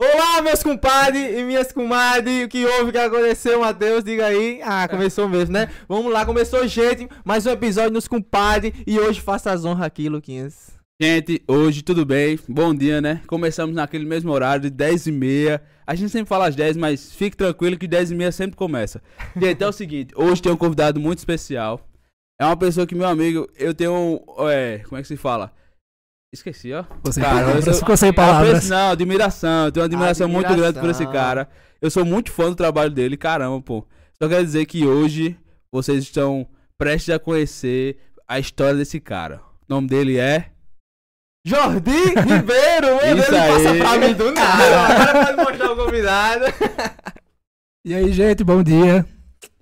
Olá, meus compadres e minhas comadres. O que houve, o que aconteceu, Matheus? Diga aí. Ah, começou mesmo, né? Vamos lá, começou, gente. Mais um episódio nos compadres. E hoje faça as honras aqui, Luquinhas. Gente, hoje tudo bem? Bom dia, né? Começamos naquele mesmo horário de 10 e meia. A gente sempre fala às 10, mas fique tranquilo que 10 e meia sempre começa. Gente, é o seguinte, hoje tem um convidado muito especial. É uma pessoa que, meu amigo, eu tenho. É, como é que se fala? Esqueci, ó. Ficou sem Cara, palavras. eu Ficou sem É palavras. Não, admiração. Eu tenho uma admiração, muito grande por esse Admiração. cara. Eu sou muito fã do trabalho dele, caramba, pô. Só quero dizer que hoje vocês estão prestes a conhecer a história desse cara. O nome dele é. Jordi Ribeiro, meu Deus, Isso não passa aí. pra mim do nada. Agora pode mostrar o convidado. E aí, gente, bom dia.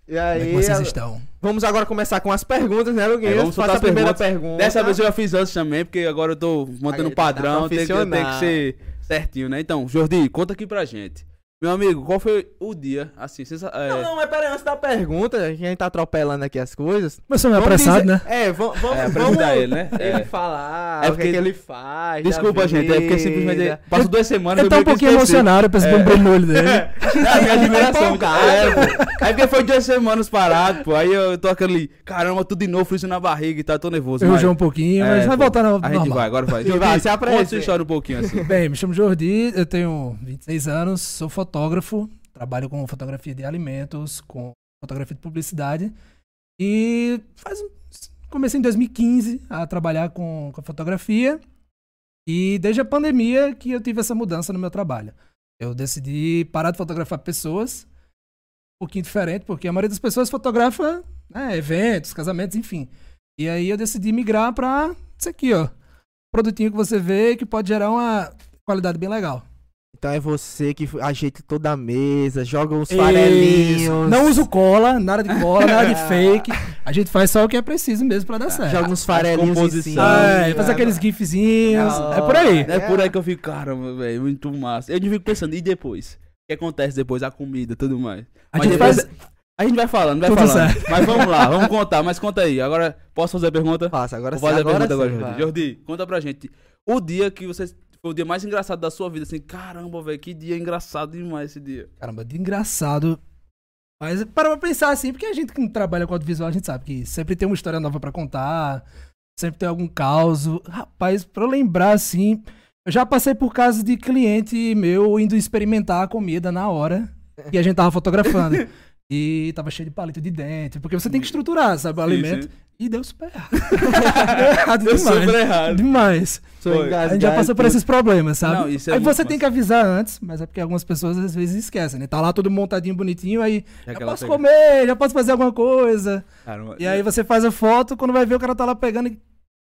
E Como é aí, que vocês estão? vamos agora começar com as perguntas, né, Luquinhas? É, vamos soltar a primeira perguntas. pergunta. Dessa vez eu já fiz antes também, porque agora eu tô mantendo Aí, um padrão, tá tem que, tem que ser certinho, né? Então, Jordi, conta aqui pra gente. Meu amigo, qual foi o dia, assim, sensa- é, Não, não, mas peraí, antes da pergunta, que a gente tá atropelando aqui as coisas. Começou meio Vamos apressado, dizer- né? É, vamos, vamos, É, vamos ele, né? Ele É. falar É o que, porque- que ele faz. Desculpa, gente, é porque simplesmente vida. passou duas semanas Ele eu tá um pouquinho emocionado, eu percebi É. um brilho no olho dele. É, a minha admiração. empolgado. É, pô. Aí porque foi duas semanas parado, pô. Aí eu tô aquele, caramba, tudo de novo, frio na barriga e tal, tô nervoso. Ferrujou mas- um pouquinho, É, mas vai pô. voltar no A gente normal. vai, agora vai. Sim, vai, se conta apresenta. sua história um pouquinho assim. Bem, me chamo Jordi, eu tenho 26 anos, sou fotógrafo, trabalho com fotografia de alimentos, com fotografia de publicidade. E faz comecei em 2015 a trabalhar com, com fotografia. E desde a pandemia que eu tive essa mudança no meu trabalho. Eu decidi parar de fotografar pessoas, um pouquinho diferente, porque a maioria das pessoas fotografa né, eventos, casamentos, enfim. E aí eu decidi migrar pra isso aqui, ó. Produtinho que você vê que pode gerar uma qualidade bem legal. Então é você que ajeita toda a mesa, joga uns Isso. farelinhos. Não uso cola, nada de cola, nada de fake. A gente faz só o que é preciso mesmo pra dar certo. Joga uns farelinhos em cima. É, faz aqueles gifzinhos. É por aí. É por aí que eu fico, caramba, velho, muito massa. Eu fico pensando, e depois? O que acontece depois? A comida, tudo mais. A gente depois- faz. A gente vai falando, vai Tudo falando. certo. Mas vamos lá, vamos contar. Mas conta aí. Agora, posso fazer a pergunta? Passa, agora Vou sim, fazer a agora pergunta agora, sim, Jordi. vai. Jordi, conta pra gente. O dia que você. Foi o dia mais engraçado da sua vida, assim, caramba, velho, que dia engraçado demais esse dia. Caramba, de engraçado. Mas para pra pensar assim, porque a gente que trabalha com audiovisual, a gente sabe que sempre tem uma história nova pra contar, sempre tem algum caos. Rapaz, pra eu lembrar assim, eu já passei por casos de cliente meu indo experimentar a comida na hora e a gente tava fotografando. E tava cheio de palito de dente, porque você tem que estruturar, sabe, o Sim, alimento. sim. E deu super errado. deu errado Deu demais. super errado. Demais. A gente já passou por esses problemas, sabe? Não, isso é aí você tem que avisar antes, mas é porque algumas pessoas às vezes esquecem, né? Tá lá tudo montadinho, bonitinho, aí É já aquela posso pega- comer, já posso fazer alguma coisa. Caramba. E aí você faz a foto, quando vai ver o cara tá lá pegando e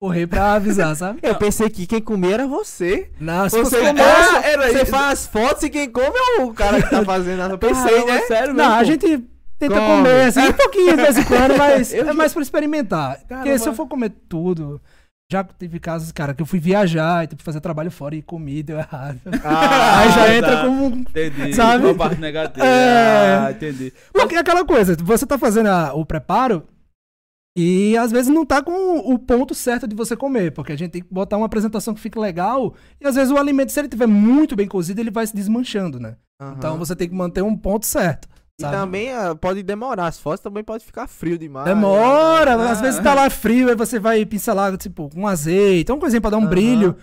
correr pra avisar, sabe? Eu pensei que quem comia era você. Não, se Você, comer, ah, era você isso. faz fotos e quem come é o cara que tá fazendo. Eu pensei, Caramba, né? sério Não, mesmo, a pô? gente tenta Come. comer assim, um pouquinho de vez em quando, mas Eu é mais pra experimentar. Porque Caramba. se eu for comer tudo, já tive casos, cara, que eu fui viajar e tive que fazer trabalho fora e comi, deu errado. Ah, aí já tá. entra como um Entendi. Sabe? Uma parte negativa. É. Ah, entendi. Porque é aquela coisa, você tá fazendo a- o preparo e às vezes não tá com o ponto certo de você comer, porque a gente tem que botar uma apresentação que fique legal e às vezes o alimento, se ele tiver muito bem cozido, ele vai se desmanchando, né? Aham. Então você tem que manter um ponto certo. E sabe? também ah, pode demorar. As fotos também pode ficar frio demais. Demora, Ah, às vezes tá lá frio, aí você vai pincelar, tipo, com azeite, uma coisinha pra dar um brilho.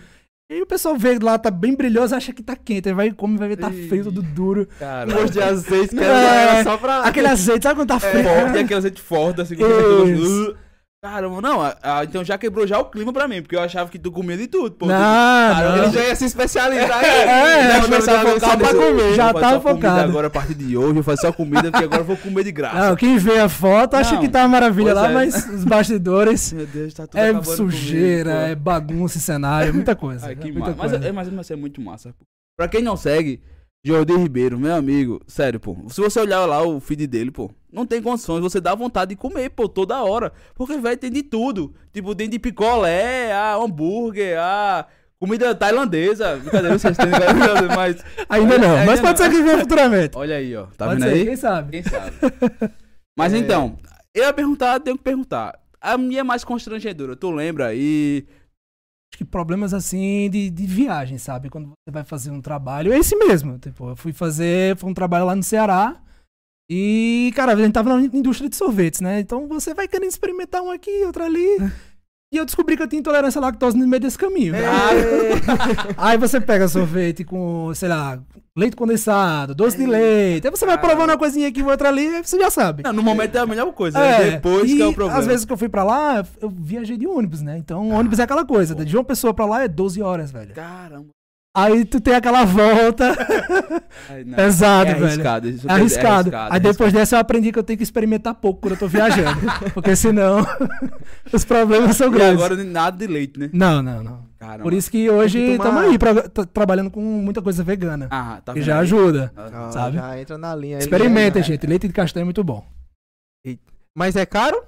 E o pessoal vê lá, tá bem brilhoso, acha que tá quente. Aí vai e come, vai ver tá Ih. frio, tudo duro. Um gosto de azeite que É. era só pra. Aquele azeite, sabe quando tá frio? forte, aquele azeite forte, assim, que Caramba, não, ah, ah, então já quebrou já o clima pra mim, porque eu achava que tu comia de tudo, pô. Não, Caramba, não. Ele já ia se especializar em. É, Não, começar a focar pra comer. Já tá só focado. agora a partir de hoje, eu fazer só comida, porque agora eu vou comer de graça. Não, quem vê a foto acha Não, que tá uma maravilha lá, é. mas os bastidores Meu Deus, tá tudo é sujeira, comigo, é bagunça, cenário, muita coisa. Ai, que é muita massa. Mas, coisa. é, mas mas é muito massa. pô. Pra quem não segue, Jordi Ribeiro, meu amigo, sério, pô. Se você olhar lá o feed dele, pô, não tem condições, você dá vontade de comer, pô, toda hora. Porque, velho, tem de tudo. Tipo, tem de picolé, a hambúrguer, a comida tailandesa. Brincadeira, vocês têm, mas. Ainda não, Ainda mas pode não. ser que venha futuramente. Olha aí, ó. Tá pode vendo ser, aí? quem sabe? Quem sabe? Mas É. então, eu ia perguntar, tenho que perguntar. A minha é mais constrangedora, tu lembra? E. acho que problemas assim de, de viagem, sabe? Quando você vai fazer um trabalho, é esse mesmo. Tipo, eu fui fazer, foi um trabalho lá no Ceará. E, cara, a gente tava na indústria de sorvetes, né? Então você vai querendo experimentar um aqui, outro ali. E eu descobri que eu tinha intolerância à lactose no meio desse caminho. É. Aí você pega sorvete com, sei lá, leite condensado, doce de leite. Aí você vai provando uma coisinha aqui, outra ali, você já sabe. Não, no momento é a melhor coisa. É, É, depois e que é o problema. Às vezes que eu fui pra lá, eu viajei de ônibus, né? Então, ônibus é aquela coisa. De João Pessoa pra lá é 12 horas, velho. Caramba. Aí tu tem aquela volta. Ai, não. Pesado, é velho. arriscado. isso É arriscado. é Aí depois dessa eu aprendi que eu tenho que experimentar pouco quando eu tô viajando. porque senão os problemas são E grandes. agora nada de leite, né? Não, não, não. Caramba. Por isso que hoje estamos aí pra- tra- trabalhando com muita coisa vegana. Ah, tá que já aí? ajuda. Ó, Sabe? Já entra na linha. aí. Experimentem, gente. Leite de castanha é muito bom. Mas é caro?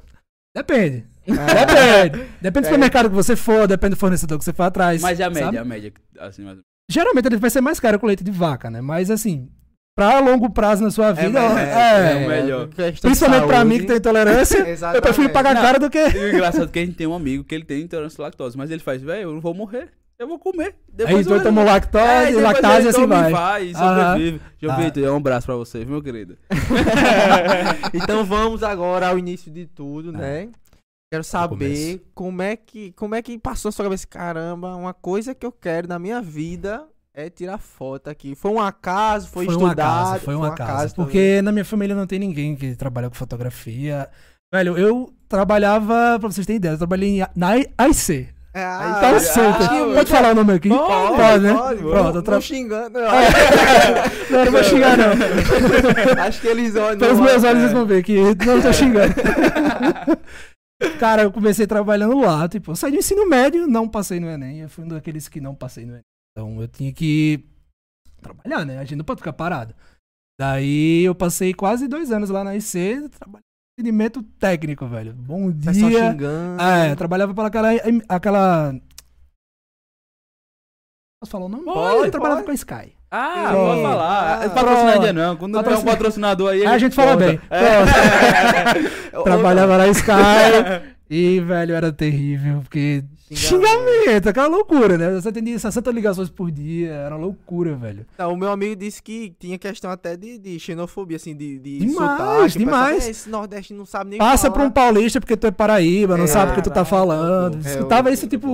Depende. É. Depende. Depende do É. supermercado que você for, depende do fornecedor que você for atrás. Mas é a média, sabe? a média. Assim, mas... Geralmente ele vai ser mais caro com leite de vaca, né? Mas assim, pra longo prazo na sua vida, é, é, é o melhor. principalmente pra mim que tem intolerância, eu prefiro pagar Não. caro do que. E o engraçado é que a gente tem um amigo que ele tem intolerância à lactose, mas ele faz, velho, eu não vou morrer. Eu vou comer. Aí tu tomou É, lactose, depois lactase e assim vai. vai. E Aham. sobrevive. João Ah. Vitor, um abraço pra você, meu querido. então vamos agora ao início de tudo, Ah. né? Quero saber como é que como é que passou na sua cabeça, caramba, uma coisa que eu quero na minha vida é tirar foto aqui. Foi um acaso, foi, um estudado, acaso, foi um acaso. também. Porque na minha família não tem ninguém que trabalha com fotografia. Velho, eu trabalhava, pra vocês terem ideia, eu trabalhei em- na IC. é, Tá ah, solto. ah, Pode falar o nome aqui? Pode, Pode, né? pode, Pronto, não, tra... não xingando. Não, não vou xingar, não. Acho que eles olham. Pelos meus olhos é. vocês vão ver que não tô xingando. Cara, eu comecei trabalhando lá, tipo, eu saí do ensino médio, não passei no Enem, eu fui um daqueles que não passei no Enem. Então eu tinha que trabalhar, né? A gente não pode ficar parado. Daí eu passei quase dois anos lá na IC, trabalhando em atendimento técnico, velho. Bom Pessoal dia. xingando. É, eu trabalhava para aquela. aquela... Posso falar o nome? Pode, eu trabalhava pode. com a Sky. Ah, Sim. pode falar. Ah, É ainda não. Quando tiver um Patrocina- patrocinador aí. Aí a gente fala volta. bem. É. Trabalhava na Sky. E, velho, era terrível, porque. Xingamento, aquela loucura, né? Você atendia 60 ligações por dia, era uma loucura, velho. Não, o meu amigo disse que tinha questão até de, de xenofobia, assim, de, de Demais, sotaque. O pessoal, demais. "É, Esse Nordeste não sabe nem Passa pra um paulista porque tu é Paraíba, não É, sabe o que tu tá falando. É, Escutava eu- isso, tipo,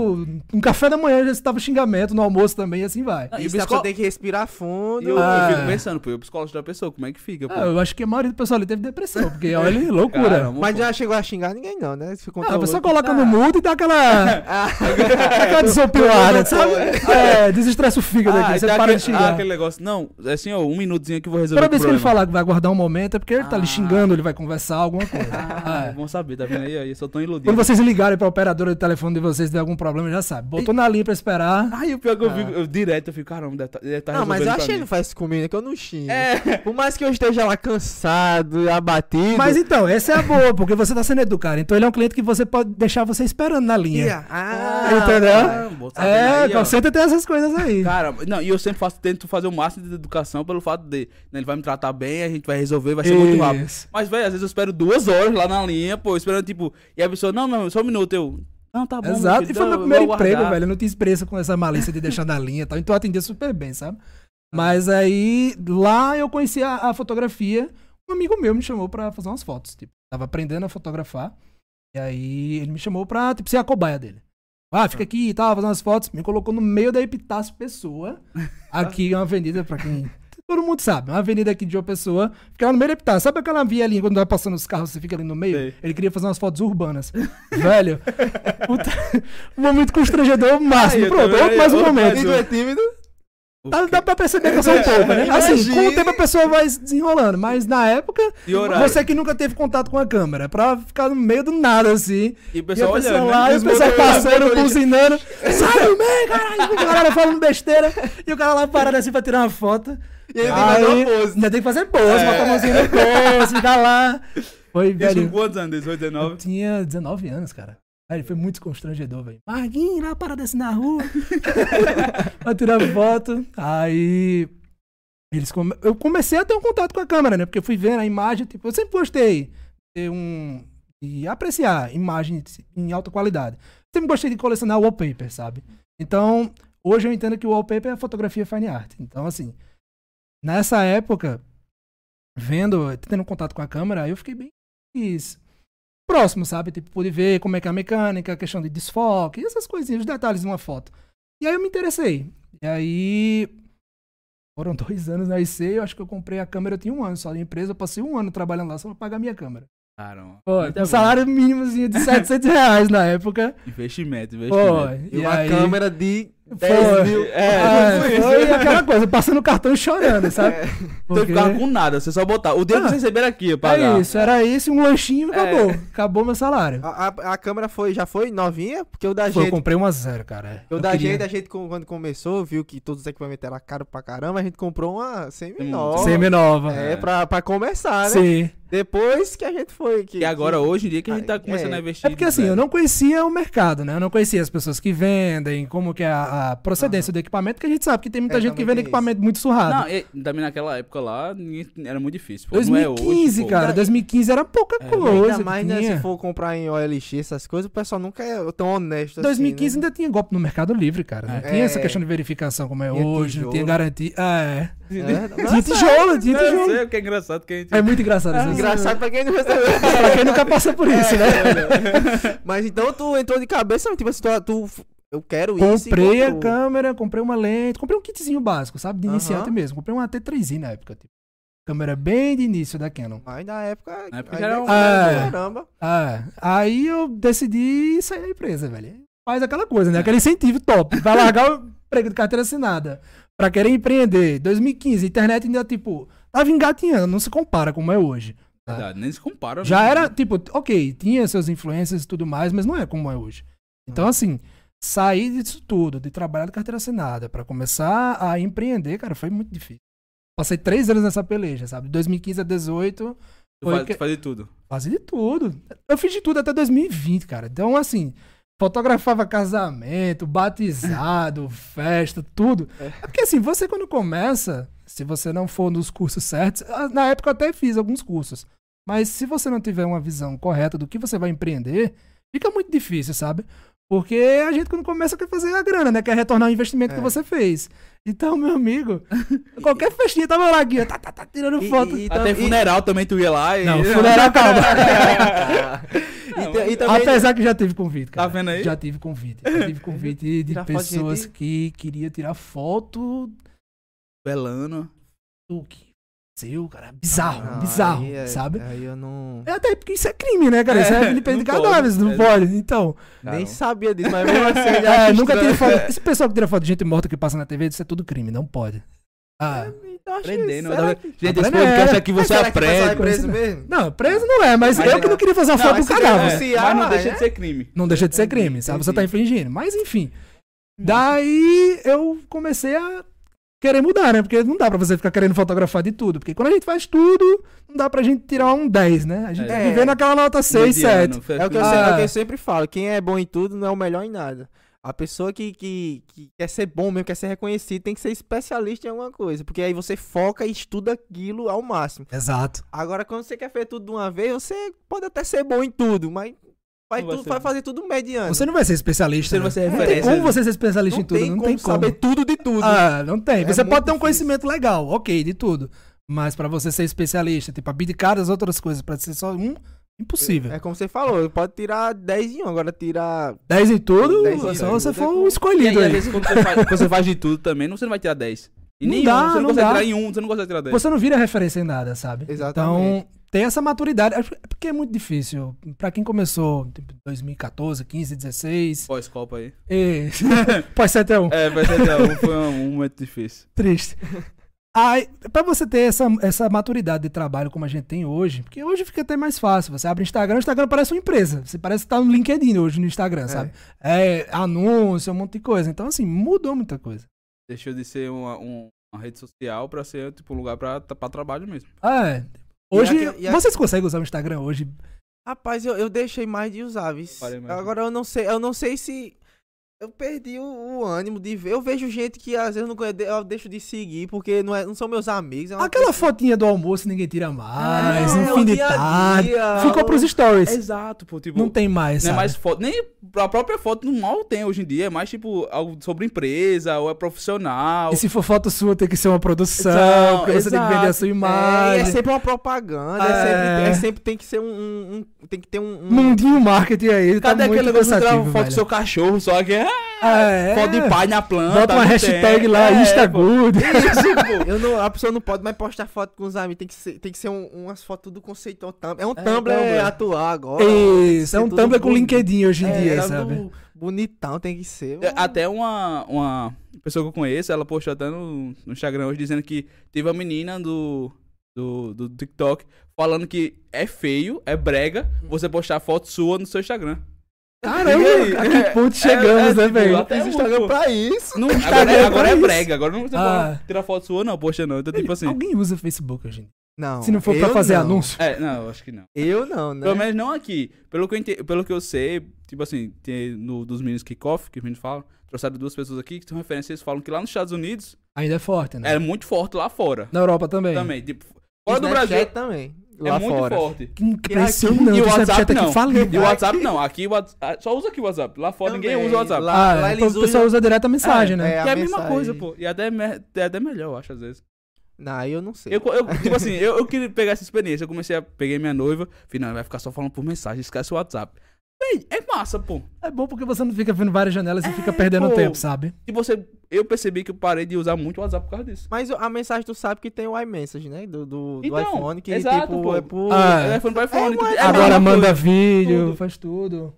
um café da manhã já escutava xingamento, no almoço também, e assim vai. E E o a pessoa psicó- tem que respirar fundo. E eu, Ah. eu fico pensando, pô, o psicológico da pessoa, como é que fica, pô? Ah, eu acho que a maioria do pessoal ali teve depressão, porque olha, loucura. Caramba, Mas já chegou a xingar ninguém, não, né? Se Ah, a pessoa coloca no mudo e dá aquela, Ah, aquela desopilada, sabe? É, desestressa o fígado Ah, aqui, você tem para aquele, de xingar. ah, aquele negócio. Não, é assim, ó, um minutinho que eu vou resolver Toda vez que ele falar que vai aguardar um momento é porque ele tá lhe Ah. xingando, ele vai conversar, alguma coisa. Ah, É. é bom saber, tá vendo aí? aí? Eu sou tão iludido. Quando vocês ligarem pra operadora de telefone de vocês der algum problema, já sabe. Botou na linha pra esperar. Ai, o pior que eu Ah. fico, eu direto, eu fico, caramba, deve tá, deve tá não, mas eu achei que não faz isso comigo, né? Que eu não xingo. É, Por mais que eu esteja lá cansado, abatido. Mas então, essa é a boa, porque você tá sendo educado. Então ele é um cliente que você pode deixar você esperando na linha. Ia, Ah, Entendeu? tá vendo É, aí, concentra tem essas coisas aí. Cara, não, e eu sempre faço, tento fazer o máximo de educação pelo fato de, né, ele vai me tratar bem, a gente vai resolver, vai ser muito rápido. Isso. Mas, velho, às vezes eu espero duas horas lá na linha, pô, esperando, tipo, e a pessoa, não, não, só um minuto, eu, não, tá bom. meu Exato, filho, e foi não, meu eu primeiro emprego, velho. Eu não tinha experiência com essa malícia de deixar na linha e tal. Então eu atendia super bem, sabe? Mas aí, lá eu conheci a, a fotografia. Um amigo meu me chamou pra fazer umas fotos. Tipo, tava aprendendo a fotografar. E aí ele me chamou pra, tipo, ser a cobaia dele. Ah, fica aqui e tal, fazer umas fotos. Me colocou no meio da Epitácio Pessoa. Aqui é uma avenida pra quem. Todo mundo sabe, uma avenida aqui de uma pessoa. Fica lá no meio da Epitácio. Sabe aquela via ali, quando vai passando os carros, você fica ali no meio? Sei. Ele queria fazer umas fotos urbanas. Velho, puta, um momento constrangedor máximo. Ai, Pronto, outro mais um outro momento. E tu é tímido? O Dá, dá pra perceber que eu sou um pouco, né? Assim, com o tempo a pessoa vai se desenrolando. Mas na época, E você que nunca teve contato com a câmera, pra ficar no meio do nada, assim. E o E pessoal pessoa olhando, lá, né? e o pessoal passando, buzinando. Sai do meio, caralho! O galera falando besteira. E o cara lá parado assim pra tirar uma foto. E ele tem que fazer pose. Ainda tem que fazer pose, É. botar a mãozinha no pose, ficar lá. Foi, velho. com quantos anos? 18, Eu 19? tinha 19 anos, cara. Aí foi muito constrangedor, velho. Marguinho lá parado assim na rua. pra tirar foto. Aí. Eles come... Eu comecei a ter um contato com a câmera, né? Porque eu fui vendo a imagem, tipo, eu sempre gostei de ter um. de apreciar imagens em alta qualidade. Sempre gostei de colecionar wallpaper, sabe? Então, hoje eu entendo que o wallpaper é fotografia fine art. Então, assim, nessa época, vendo, tendo contato com a câmera, eu fiquei bem isso, próximo, sabe? Tipo, pude ver como é que é a mecânica, a questão de desfoque, essas coisinhas, os detalhes de uma foto. E aí eu me interessei. E aí. Foram dois anos na IC, eu acho que eu comprei a câmera, eu tinha um ano só de empresa, eu passei um ano trabalhando lá só pra pagar minha câmera. Caramba. Com um bom. salário mínimozinho de 700 reais na época. Investimento, investimento. E, e uma aí... câmera de 10 Foi. mil. É, tipo foi aquela coisa, passando o cartão e chorando, sabe? É. Então Porque- ficava com nada, você só botar. O dinheiro Ah, que você receber aqui, eu pagar. É isso, era isso, um lanchinho e É. acabou. Acabou meu salário. A, a, a câmera foi, já foi novinha? Porque o da Foi, eu gente. comprei uma zero, cara. O Eu da queria- gente, a gente, quando começou, viu que todos os equipamentos eram caros pra caramba, a gente comprou uma Hum, semi-nova. Semi-nova. É, pra, pra começar, né? Sim. Depois que a gente foi. Que, E agora, que- hoje em dia, que a gente tá É. começando a investir. É porque assim, eu não conhecia o mercado, né? Eu não conhecia as pessoas que vendem, como que é a, a procedência do equipamento, que a gente sabe que tem muita É, gente que vende equipamento muito surrado. Não, e, também naquela época lá, ninguém- era muito difícil. Pô. Não é 2015, hoje, pô. cara. 2015 era pouca É, coisa. Ainda mais, né, se for comprar em OLX, essas coisas, o pessoal nunca é tão honesto 2015 assim. né? ainda tinha golpe no Mercado Livre, cara. Não É. tinha essa É. questão de verificação como é hoje, não tinha garantia. É. É, Tinha nossa, tijolo, tinha Eu tijolo. sei o que é engraçado que a gente. É muito engraçado isso. Engraçado pra quem não pra quem nunca passa por isso, né? Mas então tu entrou de cabeça, tipo assim, tu, tu- eu quero isso. e Comprei a câmera, comprei uma lente, comprei um kitzinho básico, sabe? De iniciante mesmo. Comprei uma T3i na época, tipo. Câmera bem de início da Canon. Mas na época. Na época era um- É. Caramba. Ah, aí eu decidi sair da empresa, velho. Faz aquela coisa, né? Aquele incentivo top. Vai largar o emprego de carteira assinada pra querer empreender. 2015, a internet ainda, tipo, tava engatinhando, não se compara como é hoje. tá? Verdade, nem se compara. Já né? era, tipo, ok, tinha suas influências e tudo mais, mas não é como é hoje. Então, assim, sair disso tudo, de trabalhar de carteira assinada, pra começar a empreender, cara, foi muito difícil. Passei três anos nessa peleja, sabe? De 2015 a 18, Tu faz, que- tu faz de tudo. Fazia de tudo. Eu fiz de tudo até 2020, cara. Então, assim, fotografava casamento, batizado, festa, tudo. É. É porque, assim, você quando começa, se você não for nos cursos certos, ah, na época eu até fiz alguns cursos, mas se você não tiver uma visão correta do que você vai empreender, fica muito difícil, sabe? Porque a gente quando começa quer fazer a grana, né? Quer retornar o investimento É. que você fez. Então, meu amigo, qualquer festinha tava lá ó, tá, tá, tá tirando foto. e- e Até tam- e- funeral também tu ia lá e. Não, funeral calma. e, ta- e também. Apesar que já teve convite, cara. Tá vendo aí? Já tive convite. Já tive convite de de pessoas gente? que queriam tirar foto Belano. do que seu, cara. Bizarro, Não, bizarro, aí é- sabe? Aí eu não. É até porque isso é crime, né, cara? Isso é É, vilipêndio de não pode. cadáveres, não É. pode. Então, Nem sabia disso, mas mesmo assim. eu é, nunca tirei foto. Esse pessoal que tira foto de gente morta que passa na TV, isso é tudo crime, não pode. Ah, Então, acho que- Aprendendo. será tá- que- Gente, esse podcast aqui Mas você que é aprende. preso mesmo? não, preso não é, mas, Mas eu é- que não queria fazer uma foto do cadáver. denunciar, Mas não deixa é? de ser crime. Não deixa de ser Entendi, crime, sabe? Você entendi. tá infringindo. Mas enfim. Daí eu comecei a querer mudar, né? Porque não dá pra você ficar querendo fotografar de tudo. Porque quando a gente faz tudo, não dá pra gente tirar um 10, né? A gente É. tem que viver naquela nota 6, 7. É o, que eu, Ah. sempre, é o que eu sempre falo, quem é bom em tudo não é o melhor em nada. A pessoa que, que, que quer ser bom mesmo, quer ser reconhecido, tem que ser especialista em alguma coisa. Porque aí você foca e estuda aquilo ao máximo. Exato. Agora, quando você quer fazer tudo de uma vez, você pode até ser bom em tudo, mas vai, vai tudo, vai fazer tudo mediano. Você não vai ser especialista. Você não né? vai ser Não tem como você ser especialista não em tudo, tem não como tem como. saber tudo de tudo. Ah, não tem. É Você pode ter um difícil. conhecimento legal, ok, de tudo. Mas pra você ser especialista, tipo, abdicar das outras coisas pra ser só um, impossível. É como você falou, pode tirar 10 em um, agora tirar 10 em tudo, 10 em só você é for o E escolhido aí, às vezes, quando você, faz, quando você faz de tudo também, não- você não vai tirar 10. E Não nenhum, dá, você não não consegue dá. tirar em um, você não consegue tirar 10. Você não vira referência em nada, sabe? Exatamente. Então, tem essa maturidade. É porque é muito difícil. Pra quem começou, tipo, 2014, 15, 16. Pós-copa aí. E... Pós 7 a 1. É, vai ser até um, foi um, um momento difícil. Triste. Aí, pra você ter essa, essa maturidade de trabalho como a gente tem hoje, porque hoje fica até mais fácil. Você abre o Instagram, o Instagram parece uma empresa. Você parece que tá no LinkedIn hoje no Instagram, sabe? É anúncio, um monte de coisa. Então, assim, mudou muita coisa. Deixou de ser uma, um- uma rede social pra ser tipo um lugar pra, pra trabalho mesmo. É. Hoje, E aqui- e aqui- vocês conseguem usar o Instagram hoje? Rapaz, eu, eu deixei mais de usar, viu? Agora eu não sei, eu não sei se. Eu perdi o, o ânimo de ver. Eu vejo gente que às vezes eu não eu deixo de seguir porque não, é, não são meus amigos. É Aquela coisa- fotinha do almoço ninguém tira mais, É, fim de tarde. dia, Ficou pros stories. Exato, pô. Tipo, Não tem mais, Não é mais foto. Nem a própria foto não mal tem hoje em dia. É mais tipo algo sobre empresa ou é profissional. E se for foto sua, tem que ser uma produção, Exato, porque você tem que vender a sua É, imagem. é sempre uma propaganda. É, É. sempre, é sempre tem que ser um. um- um- tem que ter um. um- Mundinho marketing aí, tá Cadê muito aquele negócio de tirar foto do velho. seu cachorro? Só que é, É, foto de pai na planta. Bota uma hashtag tem. lá, É, pô. Instagood. Isso, pô. Eu não, a pessoa não pode mais postar foto com os amigos, tem que ser, tem que ser um- umas fotos do conceito. É um Tumblr Tumblr. atual agora. Isso, é um Tumblr com LinkedIn hoje em é, dia, sabe? Bonitão tem que ser. É, Até uma, uma pessoa que eu conheço, ela postou até no, no Instagram hoje dizendo que teve uma menina do, do, do TikTok falando que é feio, é brega, você postar foto sua no seu Instagram. Caramba, a que ponto É, chegamos, é, né, tipo, velho? até um, Instagram pô. pra isso. Não, agora, é é, agora pra é isso. brega, agora não Ah. tirar foto sua, não, poxa não. Então, tipo assim. Alguém usa Facebook hoje dia. Não. Se não for pra fazer não. anúncio. É, não, eu acho que não. Eu não, né? Pelo menos não aqui. Pelo que eu, ente- pelo que eu sei, tipo assim, tem no, dos meninos kickoff, que os meninos falam, trouxeram duas pessoas aqui que são referências, eles falam que lá nos Estados Unidos Ainda é forte, né? é muito forte lá fora. Na Europa também. Também. Tipo, fora do Snapchat Brasil também. É Lá muito fora. forte. Que impressionante. E o WhatsApp Snapchat não. aqui falido. E o WhatsApp não. Aqui o WhatsApp, só usa aqui o WhatsApp. Lá fora ninguém Também. usa o WhatsApp. Lá- Ah, lá é, eles o pessoal usa direto a mensagem, É, né? é. que é a a mesma coisa, pô. E até, me- é até melhor, eu acho, às vezes. Não, eu não sei. Eu, eu, tipo assim, eu, eu queria pegar essa experiência. Eu comecei a. Peguei minha noiva. Falei, não, vai ficar só falando por mensagem, esquece o WhatsApp. É massa, pô. É bom porque você não fica vendo várias janelas e É, fica perdendo pô. tempo, sabe? E você. Eu percebi que eu parei de usar muito o WhatsApp por causa disso. Mas a mensagem tu sabe que tem o iMessage, né? Do, do, do Então, iPhone, que exato, tipo pô. é por. Ah, É, telefone pro iPhone. é a Agora mesma manda coisa. vídeo, Tudo. faz tudo.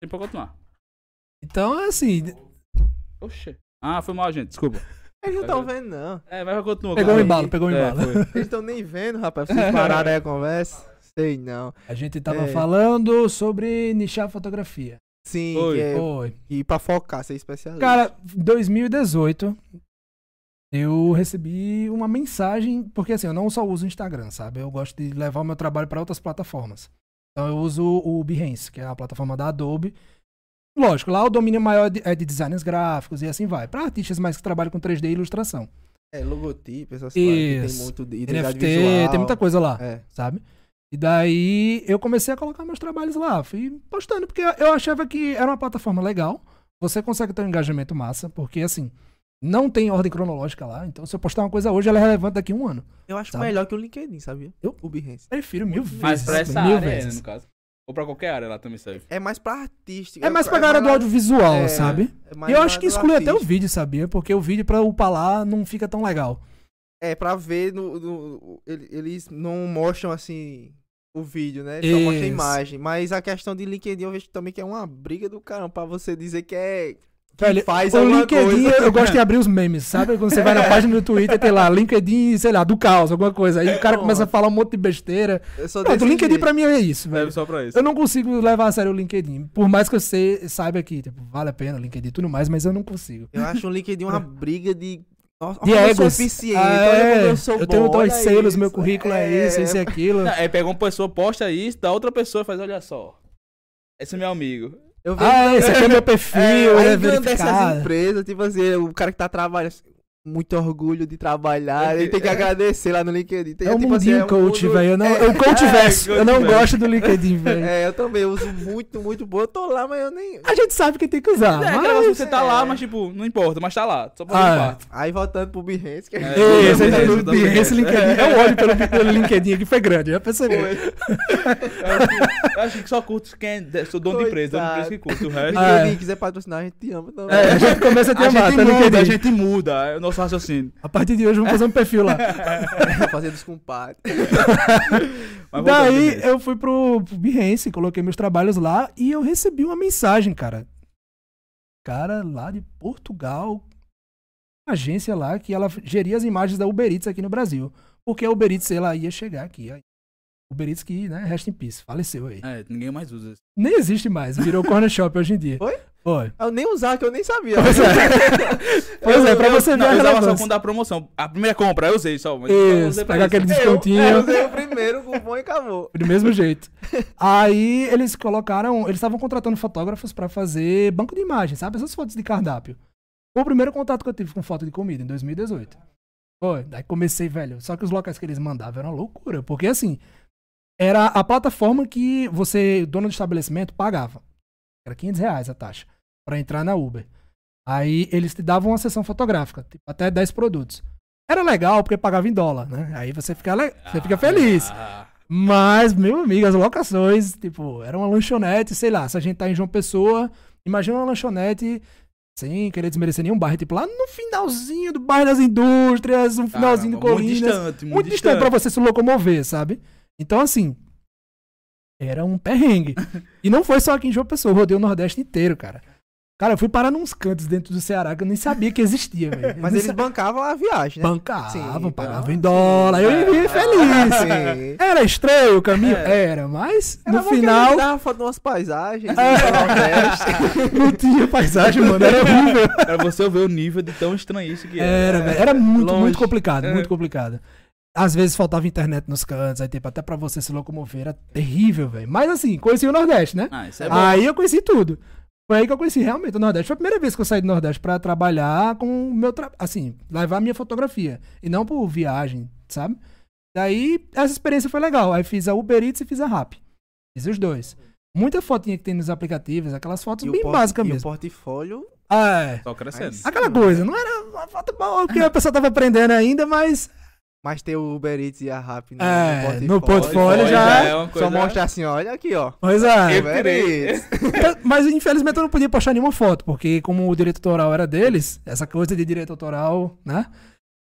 Tem pra continuar. Então é assim. Oxê. Ah, foi mal, gente. Desculpa. Eles não estão vendo, não. É, mas vai continuar. Pegou um cara. embalo, pegou um É, embalo. Eles estão nem vendo, rapaz. Vocês pararam aí a conversa. Sei não. A gente tava É. falando sobre nichar fotografia. Sim, Oi. é, Foi. e pra focar, ser especialista. Cara, 2018 eu recebi uma mensagem, porque assim, eu não só uso o Instagram, sabe? Eu gosto de levar o meu trabalho para outras plataformas. Então eu uso o Behance, que é a plataforma da Adobe. Lógico, lá o domínio maior é de, de designs gráficos e assim vai. Para artistas mais que trabalham com 3D e ilustração. É, logotipo, essas coisas. Tem muito de NFT, visual. tem muita coisa lá. É. sabe? E daí eu comecei a colocar meus trabalhos lá, fui postando, porque eu achava que era uma plataforma legal, você consegue ter um engajamento massa, porque assim, não tem ordem cronológica lá, então se eu postar uma coisa hoje, ela é relevante daqui a um ano. Eu acho Sabe? melhor que o LinkedIn, sabia? Eu? O Behance. Prefiro mil vezes. Mas pra essa mil área, né, vezes. no caso. Ou pra qualquer área lá também serve. É mais pra artística. É mais pra galera do audiovisual, é, sabe? é E eu acho que exclui até o vídeo, sabia? Porque o vídeo pra upar lá não fica tão legal. É, pra ver no. no- ele- eles não mostram assim o vídeo, né? Só mostra a imagem. Mas a questão de LinkedIn eu vejo também que é uma briga do caramba pra você dizer que é. Que Velho, faz o alguma LinkedIn, coisa. eu, eu gosto de abrir os memes, sabe? Quando você vai na página do Twitter, tem lá, LinkedIn, sei lá, do caos, alguma coisa. Aí o cara começa a falar um monte de besteira. Pronto, o LinkedIn jeito. pra mim é isso, velho. Pra isso. Eu não consigo levar a sério o LinkedIn. Por mais que eu sei, saiba que tipo, vale a pena o LinkedIn e tudo mais, mas eu não consigo. Eu acho o LinkedIn uma briga de. Nossa, como eu sou Ah, olha é, como eu sou eu tenho dois selos, isso. meu currículo é, isso, isso e aquilo. Não, Aí pega uma pessoa, posta isso, da outra pessoa faz, olha só. Esse é meu amigo. Eu vejo Ah, esse aqui é meu perfil, ele Aí é essas verificado. empresas, tipo assim, o cara que tá trabalhando, muito orgulho de trabalhar, ele tem que É. agradecer lá no LinkedIn. Tem, É um tipo assim, mundinho um coach, mundo- velho. Eu não, É, eu coach é, verso. coach Eu não gosto do LinkedIn, velho. É, eu também uso muito, muito bom. Eu tô lá, mas eu nem. A gente sabe que tem que usar. é, mas... você tá é. lá, mas tipo, não importa, mas tá lá. Só pra Ah, limpar. Aí voltando pro Behance, que É. Ei, esse, Behance, esse, Behance. esse LinkedIn, é o ódio pelo, pelo LinkedIn aqui foi grande, já percebi. Eu acho que- eu acho que só curto quem é sou dono de empresa, dono de empresa que curto. O resto. Ah, é. quiser patrocinar, a gente te ama também. É, a gente começa a te A amar, gente tá no muda, LinkedIn. a gente muda, é nosso raciocínio. A partir de hoje vamos fazer um perfil lá. Fazer dos compadres. Daí eu fui pro, pro Behance, coloquei meus trabalhos lá e eu recebi uma mensagem, cara. Cara lá de Portugal, agência lá que ela geria as imagens da Uber Eats aqui no Brasil. Porque a Uber Eats ela ia chegar aqui. aí. Uber Eats que, né, rest in peace, faleceu aí. É, ninguém mais usa. Nem existe mais, virou corner shop hoje em dia. Foi? Foi. Eu nem usava, que eu nem sabia. Pois é. Pois é, pra você ver não, eu usava só quando dá promoção. A primeira compra eu usei só. mas eu Isso, usei pra pega isso. aquele Eu, descontinho. eu usei o primeiro cupom e acabou. Do mesmo jeito. Aí eles colocaram, eles estavam contratando fotógrafos pra fazer banco de imagens, sabe? Essas fotos de cardápio. Foi o primeiro contato que eu tive com foto de comida, em 2018. Foi. Daí comecei, velho. Só que os locais que eles mandavam eram uma loucura. Porque assim, era a plataforma que você, dono do estabelecimento, pagava. Era 500 reais a taxa pra entrar na Uber. Aí eles te davam uma sessão fotográfica, tipo, até 10 produtos. Era legal porque pagava em dólar, né? Aí você fica, le- você fica feliz. Ah, Mas, meu amigo, as locações, tipo, era uma lanchonete, sei lá, se a gente tá em João Pessoa, imagina uma lanchonete, sem querer desmerecer nenhum bairro, tipo, lá no finalzinho do bairro das indústrias, um finalzinho do caramba, Colinas. Muito distante, muito, muito distante pra você se locomover, sabe? Então, assim, era um perrengue. e não foi só aqui em João Pessoa, eu rodei o Nordeste inteiro, cara. Cara, eu fui parar nos cantos dentro do Ceará que eu nem sabia que existia, velho. Mas eles sa- bancavam a viagem, né? bancavam, Sim, pagavam em dólar, eu É. ia feliz. Sim. Era estranho o caminho? É. Era, mas Era no bom que final eles davam foto de umas paisagens. É. Nordeste. não tinha paisagem, mano. Era horrível. Pra você ver o nível de tão estranhíssimo que Era, é. velho. Era muito, Longe. muito complicado, É. muito complicado. Às vezes faltava internet nos cantos, aí tipo, até pra você se locomover era terrível, velho. Mas assim, conheci o Nordeste, né? Ah, isso é bom. aí eu conheci tudo. Foi aí que eu conheci realmente o Nordeste. Foi a primeira vez que eu saí do Nordeste pra trabalhar com o meu trabalho, assim, levar a minha fotografia. E não por viagem, sabe? Daí, essa experiência foi legal. Aí fiz a Uber Eats e fiz a Rap. Fiz os dois. Muita fotinha que tem nos aplicativos, aquelas fotos E bem básicas e o mesmo. portfólio. Ah, é. Só crescendo. Aquela coisa, não era uma foto boa que a pessoa tava aprendendo ainda, mas Mas ter o Uber Eats e a Rap no, É, no no portfólio já- é uma coisa... Só mostra assim, olha aqui, ó. Pois é. Uber. Eats. Mas infelizmente eu não podia postar nenhuma foto, porque como o direito autoral era deles, essa coisa de direito autoral, né?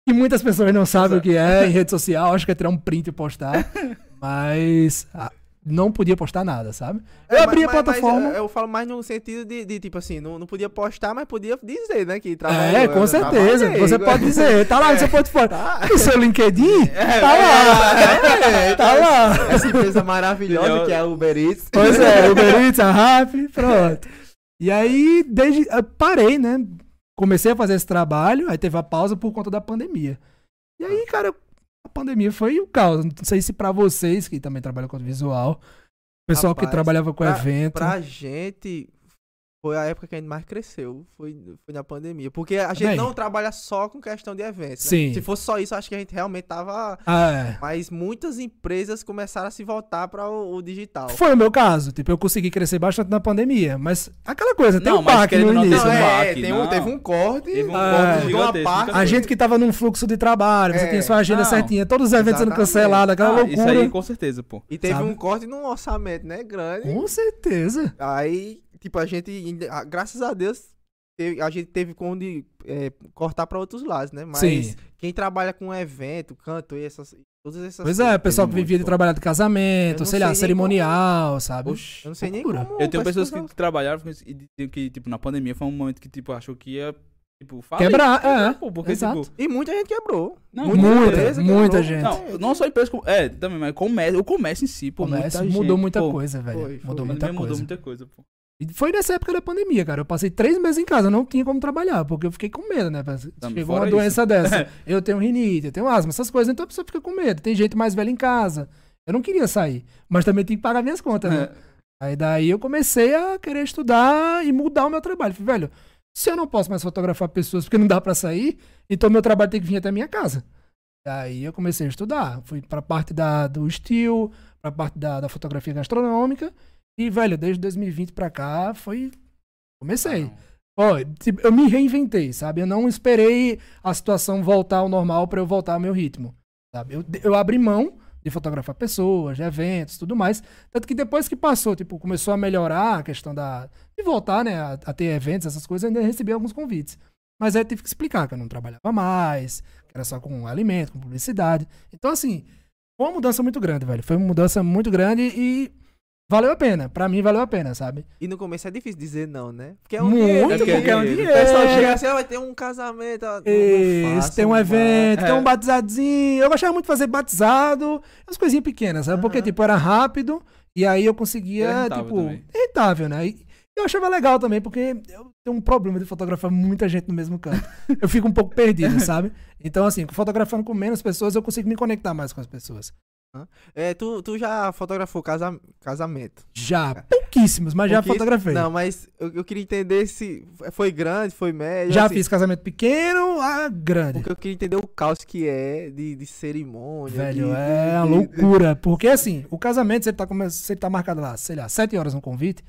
Que muitas pessoas não sabem o que é em rede social, acho que é tirar um print e postar. Mas ah, não podia postar nada, sabe? Eu É, abri a mas- mas- plataforma. eu, eu falo mais no sentido de, de, tipo assim, não, não podia postar, mas podia dizer, né? Que trabalhou. É, com eu certeza. Você pode dizer, tá lá no seu portfólio. Tá. No seu LinkedIn, tá lá. É, Tá lá. Essa empresa maravilhosa que é a Uber Eats. Pois é, Uber Eats, a Rap, pronto. E aí, desde. eu parei, né? Comecei a fazer esse trabalho, aí teve a pausa por conta da pandemia. E aí, cara, a pandemia foi o caos. Não sei se pra vocês, que também trabalham com visual, pessoal que Rapaz, trabalhava com pra- evento. Pra gente, foi a época que a gente mais cresceu. Foi, foi na pandemia. Porque a gente Bem. não trabalha só com questão de eventos. né? Sim. Se fosse só isso, acho que a gente realmente tava. Ah, é. Mas muitas empresas começaram a se voltar para o, o digital. Foi o meu caso. Tipo, eu consegui crescer bastante na pandemia. Mas aquela coisa, tem Não, um baque no não, início. né? um é, baque, tem um- não. teve um corte. Teve um corte é. de uma parte. A gente que tava num fluxo de trabalho, você É. tinha sua agenda Não. certinha, todos os eventos sendo Exatamente. cancelados, aquela Ah, loucura. Isso aí, com certeza, pô. E teve Sabe? um corte num orçamento, né? Grande. Com certeza. Aí, tipo, a gente, ah, graças a Deus, teve- a gente teve como de é, cortar para outros lados, né? Mas Sim. quem trabalha com evento, canto e essas, todas essas Pois coisas, é, o pessoal que vivia de trabalhar de casamento, sei lá, sei nem cerimonial, sabe? Eu não sei nem como. Eu tenho pessoas que trabalharam com isso e diziam que, tipo, na pandemia foi um momento que, tipo, achou que ia, tipo, falir. Quebrar, é, Pô, porque, exato. tipo... E muita gente quebrou. Não, Muita, empresa muita quebrou. gente. Não, não só empresa, como- é, também, mas comércio, o comércio em si, pô, Comércio muita mudou gente, muita pô, coisa, velho. foi, foi. Mudou muita coisa. mudou muita coisa, pô. E foi nessa época da pandemia, cara. Eu passei três meses em casa, não tinha como trabalhar, porque eu fiquei com medo, né? Também Chegou uma doença dessa. Eu tenho rinite, eu tenho asma, essas coisas, então a pessoa fica com medo. Tem gente mais velha em casa. Eu não queria sair, mas também tinha que pagar minhas contas, né? É. Aí daí eu comecei a querer estudar e mudar o meu trabalho. Falei, velho, se eu não posso mais fotografar pessoas porque não dá pra sair, então meu trabalho tem que vir até a minha casa. Aí eu comecei a estudar. Fui pra parte da, do estilo, pra parte da, da fotografia gastronômica. E, velho, desde 2020 pra cá foi. Comecei. Ó, eu me reinventei, sabe? Eu não esperei a situação voltar ao normal pra eu voltar ao meu ritmo. Sabe? Eu, eu abri mão de fotografar pessoas, de eventos, tudo mais. Tanto que depois que passou, tipo, começou a melhorar a questão da. de voltar, né, a, a ter eventos, essas coisas, eu ainda recebi alguns convites. Mas aí eu tive que explicar que eu não trabalhava mais, que era só com alimento, com publicidade. Então, assim, foi uma mudança muito grande, velho. Foi uma mudança muito grande e valeu a pena. Pra mim, valeu a pena, sabe? E no começo é difícil dizer não, né? Porque é um Muito, dinheiro. porque é um O dinheiro. pessoal chega assim, ah, vai ter um casamento. não- não Isso, faço, tem um evento, vai. tem um É. batizadinho. Eu gostava muito de fazer batizado, as coisinhas pequenas, sabe? Porque, Aham. tipo, era rápido e aí eu conseguia, rentável tipo, também. rentável, né? E Eu achava legal também, porque eu tenho um problema de fotografar muita gente no mesmo canto. Eu fico um pouco perdido, sabe? Então, assim, fotografando com menos pessoas, eu consigo me conectar mais com as pessoas. É, tu, tu já fotografou casa, casamento? Já, pouquíssimos, mas já fotografei. Não, mas eu, eu queria entender se foi grande, foi médio. já assim, fiz casamento pequeno a grande. Porque eu queria entender o caos que é de, de cerimônia. Velho, de- é de- uma de- loucura. Porque assim, o casamento, se ele tá, come... se ele tá marcado lá, sei lá, 7 horas no convite,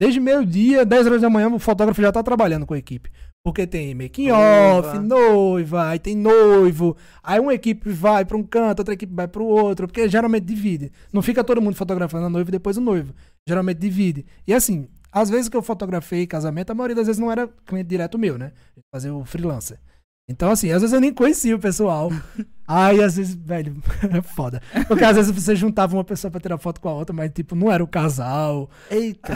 desde meio-dia, 10 horas da manhã, o fotógrafo já tá trabalhando com a equipe. Porque tem making off, Noiva. noiva, aí tem noivo, aí uma equipe vai pra um canto, outra equipe vai pro outro, porque geralmente divide. Não fica todo mundo fotografando a noiva e depois o noivo. Geralmente divide. E assim, às vezes que eu fotografei casamento, a maioria das vezes não era cliente direto meu, né? Fazer o freelancer. Então, assim, às vezes eu nem conhecia o pessoal. Aí, às vezes, velho, é foda. Porque às vezes você juntava uma pessoa pra tirar foto com a outra, mas, tipo, não era o casal. Eita.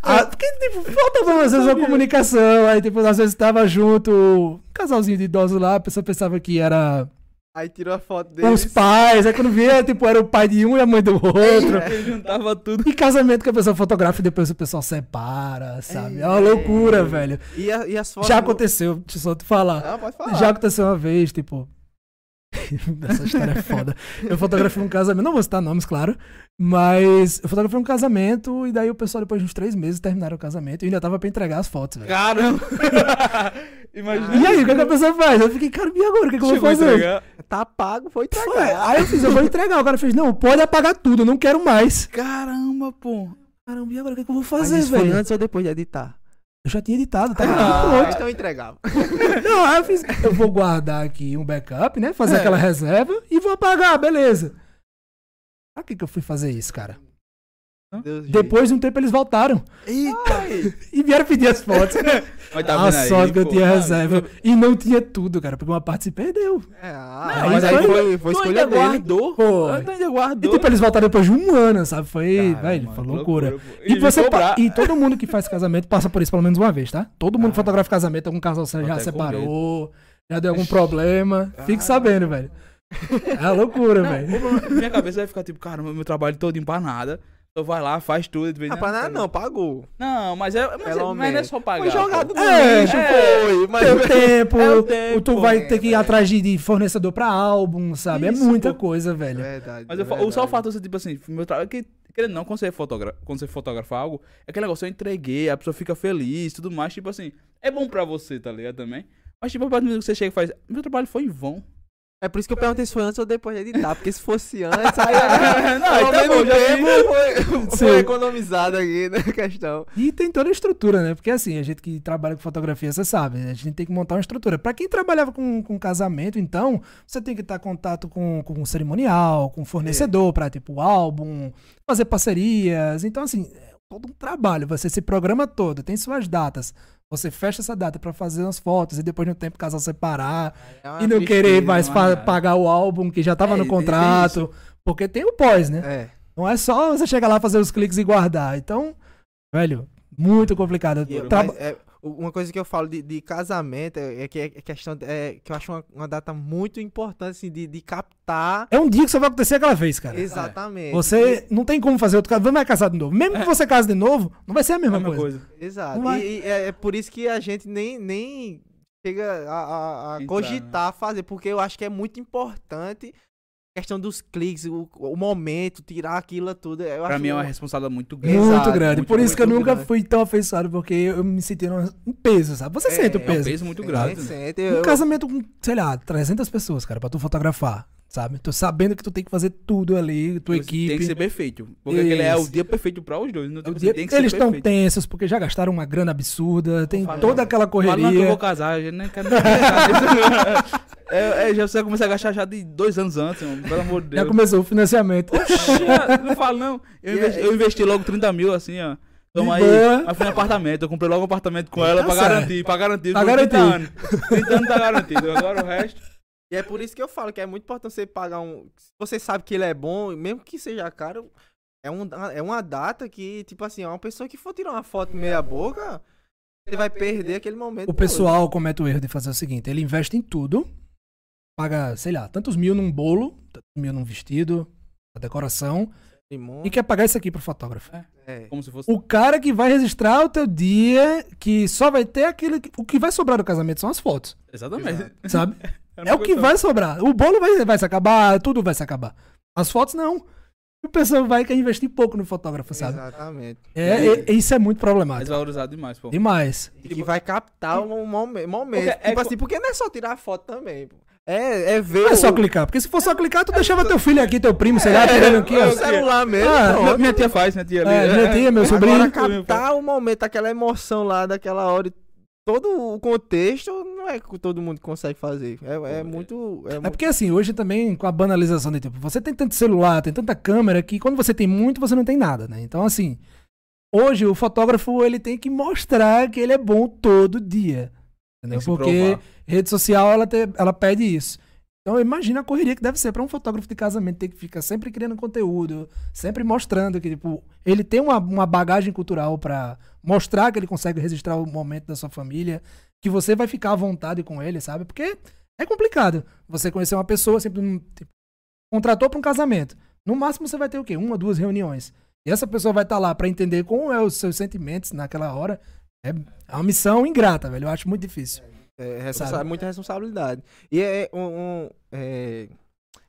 Ah, porque, tipo, faltava às vezes uma comunicação. Aí, tipo, às vezes tava junto um casalzinho de idosos lá, a pessoa pensava que era Aí tirou a foto os deles. pais. Aí quando via, tipo, era o pai de um e a mãe do outro. Eu juntava tudo. E casamento que a pessoa fotografa e depois o pessoal separa, sabe? É uma loucura, velho. E, a- e as fotos. Já aconteceu, deixa eu só te falar. Ah, pode falar. Já aconteceu uma vez, tipo. Essa história é foda. Eu fotografei um casamento, não vou citar nomes, claro. Mas eu fotografei um casamento e daí o pessoal, depois de uns três meses, terminaram o casamento e ainda tava pra entregar as fotos, velho. Caramba. Imagina. E aí, o que, que a pessoa faz? Eu fiquei, cara, e agora? O que, que eu vou fazer? entregar. Tá pago, foi Foi. entregar. Aí eu fiz, eu vou entregar. O cara fez, não, pode apagar tudo, eu não quero mais. Caramba, pô. Caramba, e agora o que, que eu vou fazer, isso foi velho? antes ou depois de editar? Eu já tinha editado, tá Ah, então eu entregava. Não, aí eu fiz. Eu vou guardar aqui um backup, né? Fazer aquela reserva e vou apagar, beleza. Pra que, que eu fui fazer isso, cara? Deus Depois de um tempo eles voltaram Eita. e vieram pedir as fotos. Mas tá a vendo aí, sorte que eu pô? tinha Ah, reserva. E não tinha tudo, cara, porque uma parte se perdeu. É, Não, ah, Aí mas aí foi- foi, foi escolha dele. guardou? Foi. Tu ainda E guardou? tipo, eles voltaram depois de um ano, sabe? Foi, Caramba, velho, foi que loucura. pô. E, você pa- e todo mundo que faz casamento passa por isso pelo menos uma vez, tá? Todo mundo que Ah. fotografa casamento, algum casal já separou, já deu algum problema. Fique sabendo, velho. É loucura, velho. Minha cabeça vai ficar tipo, caramba, meu trabalho todinho pra nada. Então vai lá, faz tudo. de vez Ah, em pra quando. nada não, pagou. Não, mas é, mas, é, mas não é só pagar. Foi jogado no É, lixo, é. foi. Mas Teu tempo, É o tempo, tu vai é, ter que ir atrás de, fornecedor pra álbum, sabe? Isso, é muita pô. coisa, velho. Verdade. Mas eu, o só o fato de você, tipo assim, meu trabalho. Que, querendo não, quando você, fotogra quando você fotografa algo, é aquele negócio, eu entreguei, a pessoa fica feliz tudo mais. Tipo assim, é bom pra você, tá ligado? Também. Mas, tipo, a partir do que você chega e faz. Meu trabalho foi em vão. É por isso que eu perguntei se foi antes ou depois de editar. Porque se fosse antes, aí. Não, Pelo então, menos já vi. tempo foi, foi economizado aqui na questão. E tem toda a estrutura, né? Porque assim, a gente que trabalha com fotografia, você sabe, a gente tem que montar uma estrutura. Pra quem trabalhava com, com casamento, então, você tem que estar em contato com, com o cerimonial, com o fornecedor pra, tipo, álbum, fazer parcerias. Então, assim, é todo um trabalho. Você se programa todo, tem suas datas. Você fecha essa data pra fazer as fotos e depois no tempo o casal separar É e não querer tristeza, mais pagar o álbum que já tava É, no contrato. Porque tem o pós, né? É. Não é só você chegar lá, fazer os cliques e guardar. Então, velho, muito complicado. É, uma coisa que eu falo de, de casamento é, é que é questão é, que eu acho uma, uma data muito importante assim, de, de captar É um dia que só vai acontecer aquela vez, cara. exatamente. Você não tem como fazer outro caso. Vai casar de novo. Mesmo que você case de novo, não vai ser a mesma, Mesma coisa. coisa. Exato. E, e é, é por isso que a gente nem, nem chega a, a- a cogitar fazer, porque eu acho que é muito importante a questão dos cliques, o, o momento, tirar aquilo tudo. Eu Pra acho mim é uma um- responsabilidade muito grande. Muito Exato, grande. muito, Por isso que eu nunca grande. fui tão afeiçoado, porque eu me senti um peso, sabe? Você É, sente o é um peso. peso muito É, grande. sente, Um eu- casamento com, sei lá, 300 pessoas, cara, pra tu fotografar, sabe? Tu sabendo que tu tem que fazer tudo ali, tua equipe. Tem que ser perfeito. Porque aquele é o dia perfeito pra os dois. Não tem, dia- tem que Eles estão tensos porque já gastaram uma grana absurda, tem Fala- toda aquela Fala não que eu correria. vou casar, nem é, é, já você começa a gastar já de dois anos antes, mano, pelo amor de Já Deus. começou o financiamento. não falo não. Eu investi, eu investi logo 30 mil, assim, ó. Toma aí. Mas fui no apartamento. Eu comprei logo um apartamento com ela Tá pra certo. garantir, pra garantir. Pra por 30 garantir. anos. 30 anos tá garantido. Agora o resto. E é por isso que eu falo que é muito importante você pagar um. Se você sabe que ele é bom, mesmo que seja caro, é, um, é uma data que, tipo assim, uma pessoa que for tirar uma foto meia boca, ele vai perder aquele momento. O pessoal comete o erro de fazer o seguinte: ele investe em tudo, paga, sei lá, tantos mil num bolo, tantos mil num vestido, na decoração, Limão. e quer pagar isso aqui pro fotógrafo. É. Como se fosse. O cara que vai registrar o teu dia, que só vai ter aquele. O que vai sobrar do casamento são as fotos, Exatamente. sabe? É o que aguento. vai sobrar. O bolo vai, vai se acabar, tudo vai se acabar. As fotos não. O pessoal vai querer investir pouco no fotógrafo, sabe? Exatamente. É, é- isso é muito problemático. Desvalorizado demais, pô. Demais. E que vai captar um momen- momento. Porque é tipo assim, porque não é só tirar foto também, pô. É, é ver Não é só clicar, porque se for só clicar, tu deixava teu filho aqui, teu primo, sei lá, tirando aqui, o ó. celular mesmo. Ah, pronto. Minha, tia faz, minha tia ali. É, minha tia, meu sobrinho. Agora captar o momento, aquela emoção lá daquela hora, e todo o contexto, não é que todo mundo consegue fazer. É, é muito. É É muito porque assim, hoje também com a banalização de tipo, você tem tanto celular, tem tanta câmera que quando você tem muito, você não tem nada, né? Então assim, hoje o fotógrafo ele tem que mostrar que ele é bom todo dia. Entendeu? Porque provar. rede social ela, te- ela pede isso. Então imagina a correria que deve ser para um fotógrafo de casamento ter que ficar sempre criando conteúdo, sempre mostrando que tipo, ele tem uma, uma bagagem cultural para mostrar que ele consegue registrar o momento da sua família, que você vai ficar à vontade com ele, sabe? Porque é complicado. Você conhecer uma pessoa, sempre tipo, contratou para um casamento. No máximo você vai ter o quê? Uma, duas reuniões. E essa pessoa vai estar lá para entender como é os seus sentimentos naquela hora. É é uma missão ingrata, velho. Eu acho muito difícil. É, responsa- Sabe? muita responsabilidade. E é um. um- é,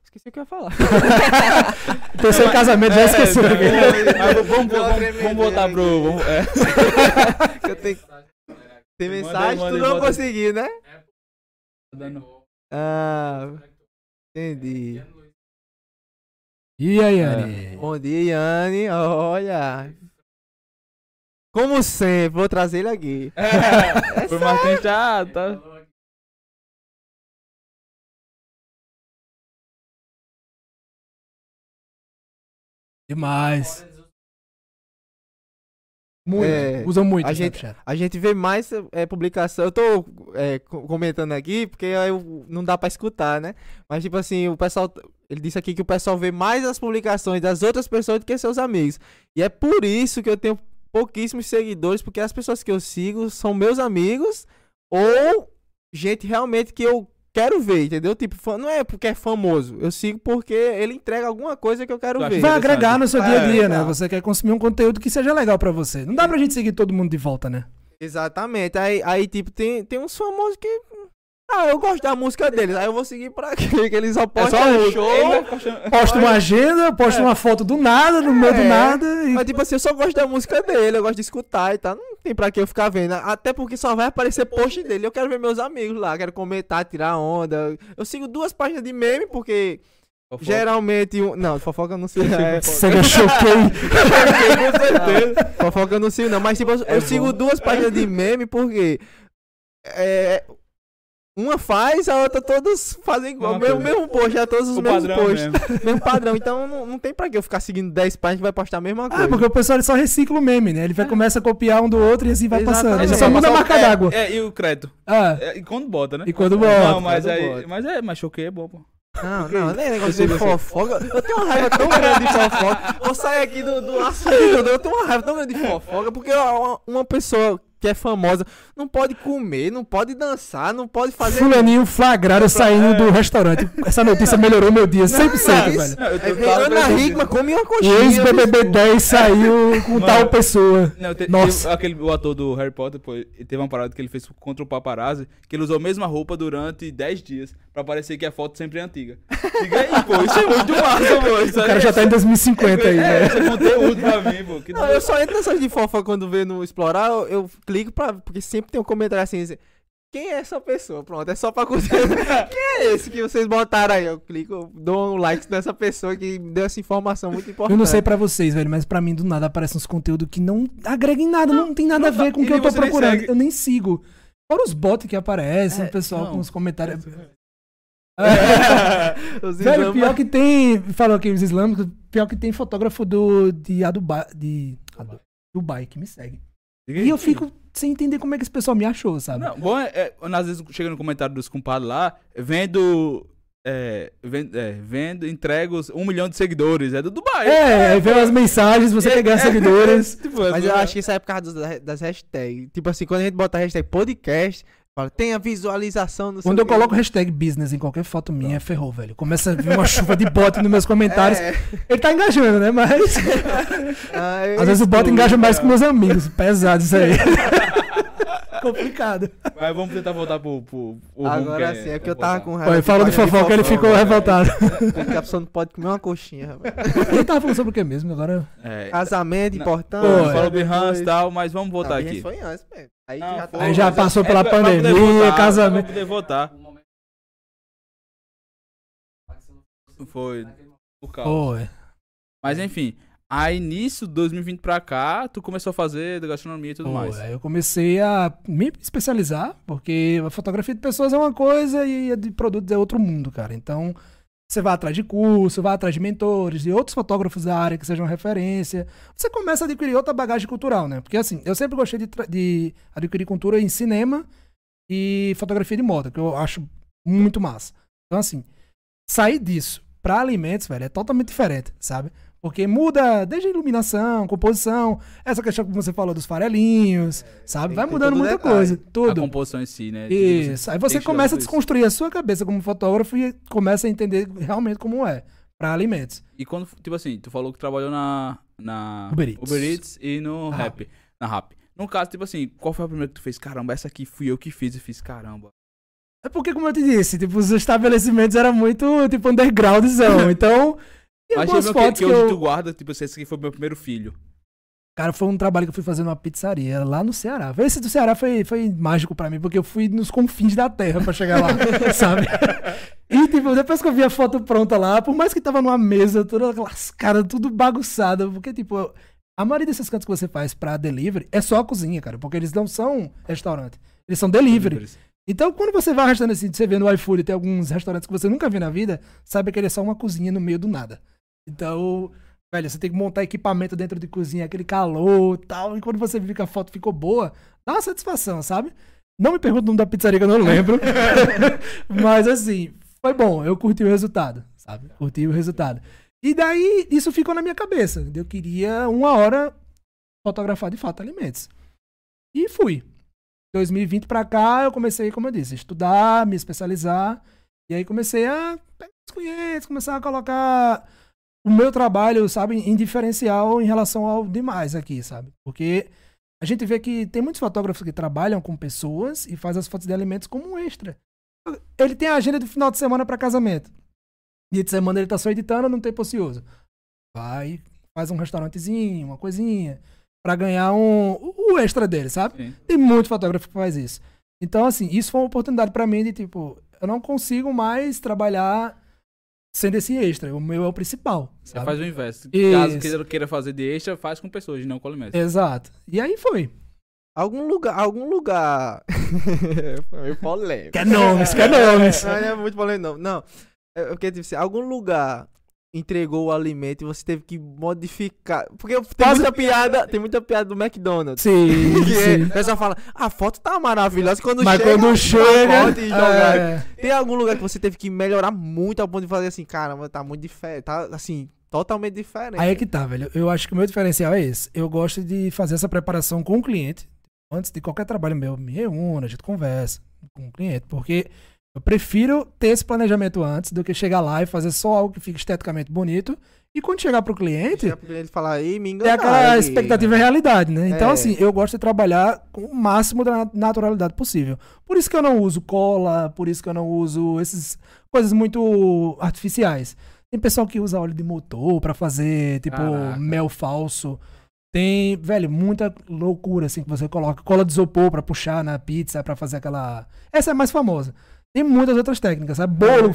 Esqueci o que eu ia falar. Terceiro casamento, já esqueceu. É, mas vamos, vamos, vamos, voltar pro. Vamos, é. Tenho... Tem Manda mensagem, manda tu não bota aí. conseguiu, né? Dando- Ah, entendi. E aí, Ari? Bom dia, Yane. Olha. Como sempre, vou trazer ele aqui. É, foi Martins já, tá. Demais. Muito. É, Usam muito a gente- Snapchat. A gente vê mais é, publicação. Eu tô é, co- comentando aqui porque eu, não dá pra escutar, né? Mas, tipo assim, o pessoal. Ele disse aqui que o pessoal vê mais as publicações das outras pessoas do que seus amigos. E é por isso que eu tenho pouquíssimos seguidores, porque as pessoas que eu sigo são meus amigos ou gente realmente que eu quero ver, entendeu? Tipo, não é porque é famoso. Eu sigo porque ele entrega alguma coisa que eu quero ver. Vai agregar no seu dia a dia, né? agregar. Você quer consumir um conteúdo que seja legal pra você. Não dá pra gente seguir todo mundo de volta, né? Exatamente. Aí, aí tipo, tem, tem uns famosos que. Ah, eu gosto da música deles. Aí eu vou seguir pra quê? Que eles só É postam só um show. Posta uma agenda, posta uma foto do nada, no meio do É. nada. E... Mas, tipo assim, eu só gosto da música dele, eu gosto de escutar e tal. Não tem pra que eu ficar vendo. Até porque só vai aparecer post dele. Eu quero ver meus amigos lá, quero comentar, tirar onda. Eu sigo duas páginas de meme, porque geralmente. um- Não, fofoca eu não sei. É, Você choquei. Com certeza. fofoca eu não sigo, não. Mas, tipo, eu, É eu sigo bom. duas páginas de meme porque. É. Uma faz, a outra todos fazem igual. Mesmo, mesmo post, já todos os O mesmos padrão posts. mesmo. Mesmo padrão. Então não, não tem pra que eu ficar seguindo 10 páginas que vai postar a mesma coisa. Ah, porque o pessoal ele só recicla o meme, né? Ele vai começa a copiar um do outro e assim vai passando. Exatamente. Ele Aí só muda a marca é, d'água. É, e o crédito. Ah, É, e quando bota, né? e quando bota. Não, mas aí. bota. Mas é, mas choquei é bom, pô. Não, não, nem negócio de sei. fofoca. Eu tenho uma raiva tão grande de fofoca. Vou sair aqui do, do assunto. Eu tenho uma raiva tão grande de fofoca. Porque uma, uma pessoa que é famosa não pode comer, não pode dançar, não pode fazer. Fulaninho flagraram saindo do restaurante. Essa notícia melhorou meu dia 100%, Não, velho. Não, eu tô- É, Ana pensando Hickman nisso. come uma O coxinha. ex-BBB 10 saiu com Mano. tal pessoa. Não, te- Nossa. teve aquele, o ator do Harry Potter, pô, teve uma parada que ele fez contra o paparazzi, que ele usou a mesma roupa durante 10 dias, pra parecer que a foto sempre é antiga. Diga aí, pô, isso é muito massa, pô. Isso O cara já tá em 2050 aí, é, né? isso é conteúdo pra mim, pô. Que Não, eu só entro nessas de fofoca quando vê no Explorar, eu, eu clico pra. Porque sempre tem um comentário assim. assim, Quem é essa pessoa? Pronto, é só pra curtir. Quem é esse que vocês botaram aí? Eu clico, eu dou um like nessa pessoa que deu essa informação muito importante. Eu não sei pra vocês, velho, mas pra mim do nada aparecem uns conteúdos que não agregam em nada, não, tem nada a ver com o que eu tô nem procurando. segue. Eu nem sigo. Fora os bots que aparecem, É, o pessoal não. com os comentários. Os Velho, pior que tem. Falou aqui os islâmicos, pior que tem fotógrafo do. de Adubai. De, Adu- Dubai que me segue. E eu fico sem entender como é que esse pessoal me achou, sabe? Não, bom é, é, às vezes chega no comentário dos compadres lá, vendo. É, vendo, é, vendo, entrega os um milhão de seguidores. É do Dubai. É, aí vem as mensagens, você quer ganhar seguidores. Tipo, Mas eu acho que isso é por causa dos- das hashtags. Tipo assim, quando a gente bota a hashtag podcast, Fala, tem a visualização no Quando eu coloco hashtag business em qualquer foto minha, ferrou, velho. Começa a vir uma chuva de bot nos meus comentários. É, Ele tá engajando, né? Mas aí às vezes o bot engaja mais cara. com meus amigos. Pesado isso aí. Complicado. Mas vamos tentar voltar pro. pro, pro Agora que sim, é porque eu tava com raiva. ele falou do de de fofoca, ele ficou velho. revoltado. Porque a pessoa não pode comer uma coxinha, velho. Ele tava falando sobre o que mesmo? Agora. É, Casamento importante. Pô, falou é, Behance e tal, mas vamos voltar Não, aqui. Foi antes, velho. Aí Não, já tá... foi, Aí já passou é pela poder pandemia, votar, casamento. Pra poder votar. Foi. Por causa. Pô, é. Mas enfim, aí nisso, 2020 pra cá, tu começou a fazer gastronomia e tudo Pô, mais. eu comecei a me especializar, porque a fotografia de pessoas é uma coisa e a de produtos é outro mundo, cara. Então, você vai atrás de curso, vai atrás de mentores, de outros fotógrafos da área que sejam referência. Você começa a adquirir outra bagagem cultural, né? Porque assim, eu sempre gostei de, de adquirir cultura em cinema e fotografia de moda, que eu acho muito massa. Então, assim, sair disso pra alimentos, velho, é totalmente diferente, sabe? Porque muda desde a iluminação, composição, essa questão que você falou dos farelinhos, sabe? tem- Vai mudando muita detalhe. coisa, A tudo. composição em si, né? Isso. Aí você começa a tudo isso. desconstruir a sua cabeça como fotógrafo e começa a entender realmente como é pra alimentos. E quando, tipo assim, tu falou que trabalhou na. na Uber Eats. Eats e no Na Rap. Na Rap. No caso, tipo assim, qual foi a primeira que tu fez? Caramba, essa aqui fui eu que fiz e fiz caramba. É porque, como eu te disse, tipo, os estabelecimentos eram muito, tipo, undergroundzão. Então, tem Mas algumas que, fotos que que, hoje eu... tu guarda, tipo, esse aqui foi meu primeiro filho. Cara, foi um trabalho que eu fui fazer numa pizzaria lá no Ceará. Esse do Ceará foi, foi mágico pra mim, porque eu fui nos confins da terra pra chegar lá, sabe? E, tipo, depois que eu vi a foto pronta lá, por mais que tava numa mesa, toda lascada, tudo bagunçado, porque, tipo, a maioria desses cantos que você faz pra delivery é só a cozinha, cara, porque eles não são restaurante, eles são delivery. Então, quando você vai arrastando assim, você vê no iFood, tem alguns restaurantes que você nunca viu na vida, sabe que ele é só uma cozinha no meio do nada. Então, velho, você tem que montar equipamento dentro de cozinha, aquele calor e tal. E quando você vê que a foto ficou boa, dá uma satisfação, sabe? Não me pergunta o nome da pizzaria que eu não lembro. Mas assim, foi bom. Eu curti o resultado, sabe? Curti o resultado. E daí, isso ficou na minha cabeça. Eu queria uma hora fotografar de fato alimentos. E fui. 2020 pra cá, eu comecei, como eu disse, estudar, me especializar. E aí comecei a pegar os clientes, começar a colocar o meu trabalho, sabe, em diferencial em relação ao demais aqui, sabe? Porque a gente vê que tem muitos fotógrafos que trabalham com pessoas e faz as fotos de alimentos como um extra. Ele tem a agenda do final de semana para casamento. Dia de semana ele tá só editando, não tem ocioso. Vai, faz um restaurantezinho, uma coisinha, para ganhar um, o extra dele, sabe? Sim. Tem muito fotógrafo que faz isso. Então, assim, isso foi uma oportunidade pra mim de, tipo, eu não consigo mais trabalhar sendo esse extra. O meu é o principal. Você sabe? faz o inverso. Isso. Caso queira, queira fazer de extra, faz com pessoas, não com alimentos. Exato. E aí foi. Algum lugar, algum lugar... Foi meio polêmico. Quer nomes, quer nomes. Não, não é muito polêmico, não. Não, é porque, tipo assim, algum lugar entregou o alimento e você teve que modificar. Porque tem muita piada, tem muita piada do McDonald's. Sim, Que é, sim. o pessoal fala, a foto tá maravilhosa quando Mas chega. quando um chega. pacote e jogar. é, Tem algum lugar que você teve que melhorar muito ao ponto de fazer assim, caramba, tá muito diferente. Tá assim, totalmente diferente. Aí é que tá, velho. Eu acho que o meu diferencial é esse. Eu gosto de fazer essa preparação com o cliente. Antes de qualquer trabalho meu, me reúno, a gente conversa com o cliente. Porque eu prefiro ter esse planejamento antes do que chegar lá e fazer só algo que fique esteticamente bonito. E quando chegar pro cliente, Chega pro cliente falar, aí, me é enganaram. aquela aqui." expectativa e realidade, né? Então, É. assim, eu gosto de trabalhar com o máximo da naturalidade possível. Por isso que eu não uso cola, por isso que eu não uso essas coisas muito artificiais. Tem pessoal que usa óleo de motor pra fazer, tipo, Caraca. mel falso. Tem, velho, muita loucura, assim, que você coloca. Cola de isopor pra puxar na pizza, pra fazer aquela... Essa é a mais famosa. Tem muitas outras técnicas, sabe? Bolo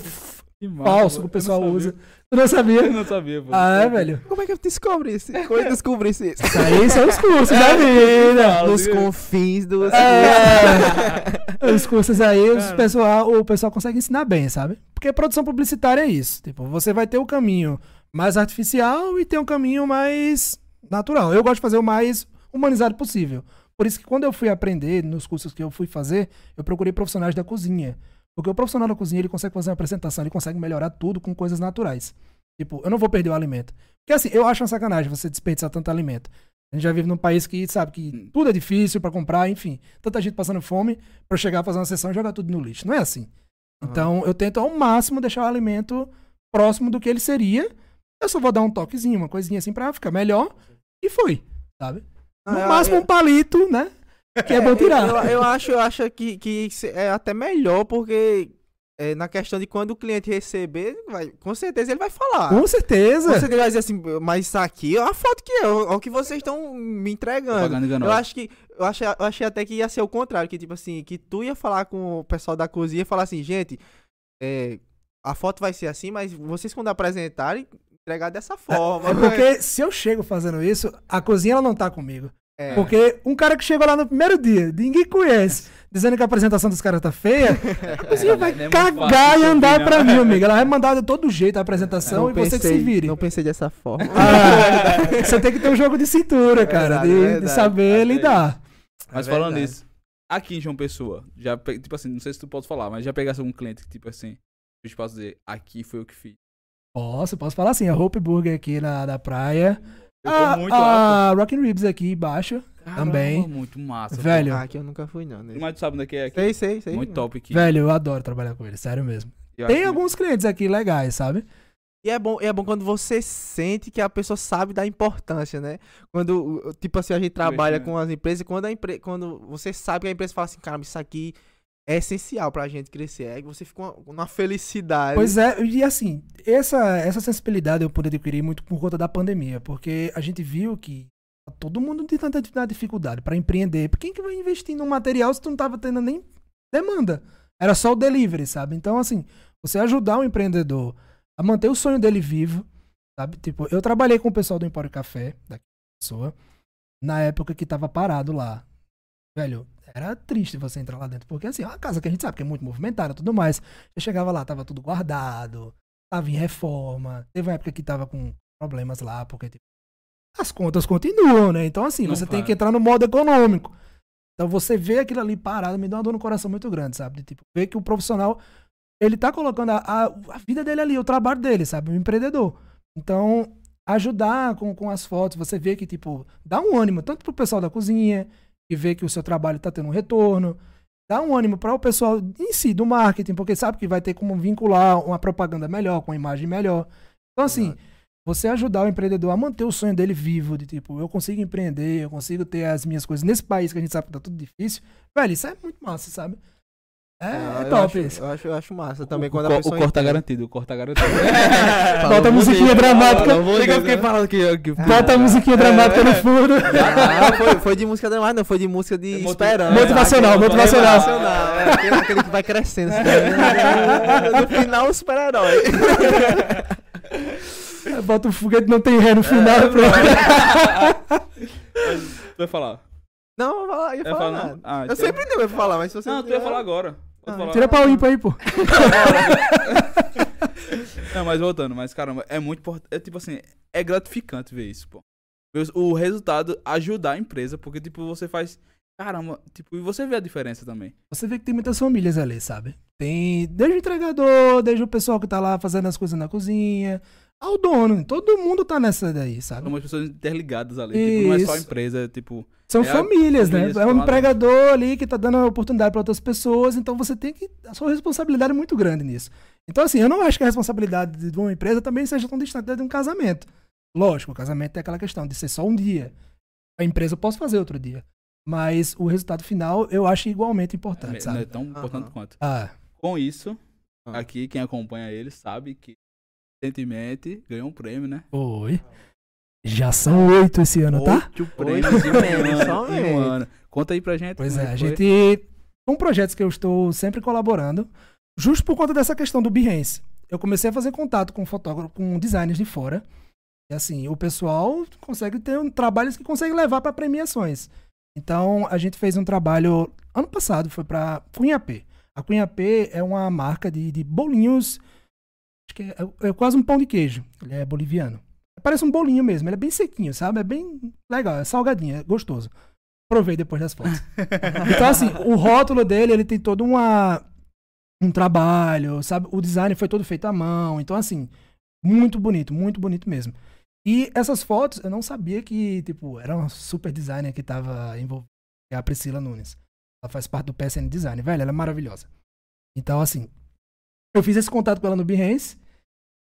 Que falso que o pessoal Eu usa. Tu não sabia? Eu não sabia, pô. Ah, é, velho? Como é que eu descobri isso? Como eu descobri isso? Isso aí são os cursos da vida. Fala, Nos viu? confins do... É, os cursos aí, os pessoal, o pessoal consegue ensinar bem, sabe? Porque produção publicitária é isso. Tipo, você vai ter o caminho mais artificial e tem um caminho mais natural. Eu gosto de fazer o mais humanizado possível. Por isso que quando eu fui aprender nos cursos que eu fui fazer, eu procurei profissionais da cozinha. Porque o profissional da cozinha, ele consegue fazer uma apresentação, ele consegue melhorar tudo com coisas naturais. Tipo, eu não vou perder o alimento. Porque assim, eu acho uma sacanagem você desperdiçar tanto alimento. A gente já vive num país que sabe que tudo é difícil pra comprar, enfim. Tanta gente passando fome pra chegar a fazer uma sessão e jogar tudo no lixo. Não é assim. Então eu tento ao máximo deixar o alimento próximo do que ele seria. Eu só vou dar um toquezinho, uma coisinha assim pra ficar melhor. E foi, sabe? No Ah, máximo eu- um palito, né? Que é bom tirar. Eu, eu acho, eu acho que, que é até melhor, porque é, na questão de quando o cliente receber, vai, com certeza ele vai falar. Com certeza. Com certeza ele vai dizer assim, mas isso aqui é a foto que é, o que vocês estão me entregando. Eu acho que. Eu achei, eu achei até que ia ser o contrário, que tipo assim, que tu ia falar com o pessoal da cozinha e falar assim, gente, é, a foto vai ser assim, mas vocês quando apresentarem, entregar dessa forma. É porque se eu chego fazendo isso, a cozinha ela não tá comigo. É. Porque um cara que chegou lá no primeiro dia, ninguém conhece, dizendo que a apresentação dos caras tá feia, a cozinha vai não é cagar e andar opinião. pra mim, amigo. Ela vai mandar de todo jeito a apresentação e você que se vire. Não pensei dessa forma. Ah, você tem que ter um jogo de cintura, cara, Verdade, de- de, verdade. saber Até lidar. Mas É falando nisso, aqui em João Pessoa, já, tipo assim, não sei se tu pode falar, mas já pegasse algum cliente que, tipo assim, eu posso dizer, aqui foi o que fiz. Posso, posso falar assim, a Hope Burger aqui na, na praia. Eu tô muito lá, a Rockin' Ribs aqui embaixo. pô. também. Caramba, Muito massa. Velho, Ah, aqui eu nunca fui, não. né? Mas tu sabe onde é que é aqui? Sei, sei, sei. Muito top aqui. velho, eu adoro trabalhar com ele, sério mesmo. Eu Tem alguns clientes aqui legais, sabe? E é bom, é bom quando você sente que a pessoa sabe da importância, né? Quando, tipo assim, a gente trabalha Investimento. com as empresas, e quando, a empre... quando você sabe que a empresa fala assim, cara, isso aqui é essencial pra gente crescer. Aí você fica uma, uma felicidade. Pois é, e assim, essa, essa sensibilidade eu pude adquirir muito por conta da pandemia, porque a gente viu que todo mundo tem tanta dificuldade para empreender. Por quem que vai investir num material se tu não tava tendo nem demanda? Era só o delivery, sabe? Então, assim, você ajudar o empreendedor a manter o sonho dele vivo, sabe? Tipo, eu trabalhei com o pessoal do Empório Café, daqui pessoa, na época que tava parado lá. Velho, era triste você entrar lá dentro, porque assim, é uma casa que a gente sabe que é muito movimentada e tudo mais. Eu chegava lá, tava tudo guardado, tava em reforma. Teve uma época que tava com problemas lá, porque tipo, as contas continuam, né? Então, assim, Não você tem para. que entrar no modo econômico. Então, você vê aquilo ali parado, me dá uma dor no coração muito grande, sabe? De, tipo, ver que o profissional, ele tá colocando a, a, a vida dele ali, o trabalho dele, sabe? O empreendedor. Então, ajudar com, com as fotos, você vê que, tipo, dá um ânimo, tanto pro pessoal da cozinha, que vê que o seu trabalho tá tendo um retorno, dá um ânimo para o pessoal em si, do marketing, porque sabe que vai ter como vincular uma propaganda melhor, com uma imagem melhor. Então, assim, você ajudar o empreendedor a manter o sonho dele vivo, de tipo, eu consigo empreender, eu consigo ter as minhas coisas nesse país que a gente sabe que tá tudo difícil. Velho, isso é muito massa, sabe? É, Ah, é eu top acho, isso. Eu acho, eu acho massa também o, quando co- a o pessoa. corte tá entende. garantido, o corte tá garantido. Bota a musiquinha dramática. Chega, eu fiquei falando aqui. aqui Bota a musiquinha dramática no fundo. Ah, não, foi, foi de música dramática, não, foi de música de esperança. Motivacional, Aquele- motivacional. motivacional, é, aquele, aquele que vai crescendo. assim, no final, o super-herói. Bota o foguete, não tem ré no final. pronto. Tu vai falar? Não, lá, ia Eu falar falar nada. não? Ah, Eu então- sempre não ia falar, mas se você. Não, tu ia falar agora. Ah. Tira pra ímpar aí, pô. Não, mas voltando, mas caramba, é muito importante. É tipo assim, é gratificante ver isso, pô. O resultado ajudar a empresa, porque tipo, você faz. Caramba, tipo, e você vê a diferença também. Você vê que tem muitas famílias ali, sabe? Tem desde o entregador, desde o pessoal que tá lá fazendo as coisas na cozinha, ao dono. Todo mundo tá nessa daí, sabe? São umas pessoas interligadas ali. Tipo, não é só a empresa, é tipo. São É a- famílias, né? famílias É um empregador ali que tá dando a oportunidade para outras pessoas, então você tem que. A sua responsabilidade é muito grande nisso. Então, assim, eu não acho que a responsabilidade de uma empresa também seja tão distante de um casamento. Lógico, o casamento é aquela questão de ser só um dia. A empresa eu posso fazer outro dia. Mas o resultado final eu acho igualmente É, importante, não é sabe? tão importante quanto. Ah, Com isso, Ah. aqui quem acompanha ele sabe que recentemente ganhou um prêmio, né? oi. Já são oito esse ano, tá? Oito prêmios em um ano, um. Conta aí pra gente. Pois é, a foi. gente. São projetos que eu estou sempre colaborando, justo por conta dessa questão do Behance. Eu comecei a fazer contato com fotógrafos, com designers de fora. E assim, o pessoal consegue ter um, trabalhos que consegue levar para premiações. Então, a gente fez um trabalho ano passado, foi para Cunha P. A Cunha P é uma marca de, de bolinhos. Acho que é, é quase um pão de queijo. Ele é boliviano. Parece um bolinho mesmo, ele é bem sequinho, sabe? É bem legal, é salgadinho, é gostoso. Provei depois das fotos. Então, assim, o rótulo dele, ele tem todo uma, um trabalho, sabe? O design foi todo feito à mão. Então, assim, muito bonito, muito bonito mesmo. E essas fotos, eu não sabia que, tipo, era uma super designer que tava envolvida, que é a Priscila Nunes. Ela faz parte do PSN Design. Velho, ela é maravilhosa. Então, assim, eu fiz esse contato com ela no Behance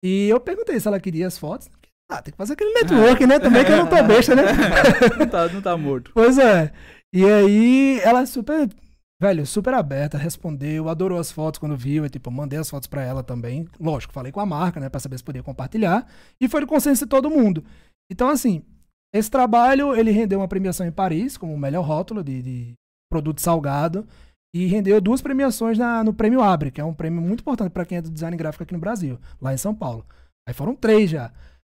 e eu perguntei se ela queria as fotos. Ah, tem que fazer aquele network, né? Também que eu não tô besta, né? não, tá, não tá morto. Pois é. E aí, ela é super, velho, super aberta, respondeu, adorou as fotos quando viu. E, tipo, eu mandei as fotos pra ela também. Lógico, falei com a marca, né, pra saber se podia compartilhar. E foi do consenso de todo mundo. Então, assim, esse trabalho, ele rendeu uma premiação em Paris, como o melhor rótulo de, de produto salgado. E rendeu duas premiações na, no Prêmio Abre, que é um prêmio muito importante pra quem é do design gráfico aqui no Brasil, lá em São Paulo. Aí foram três já.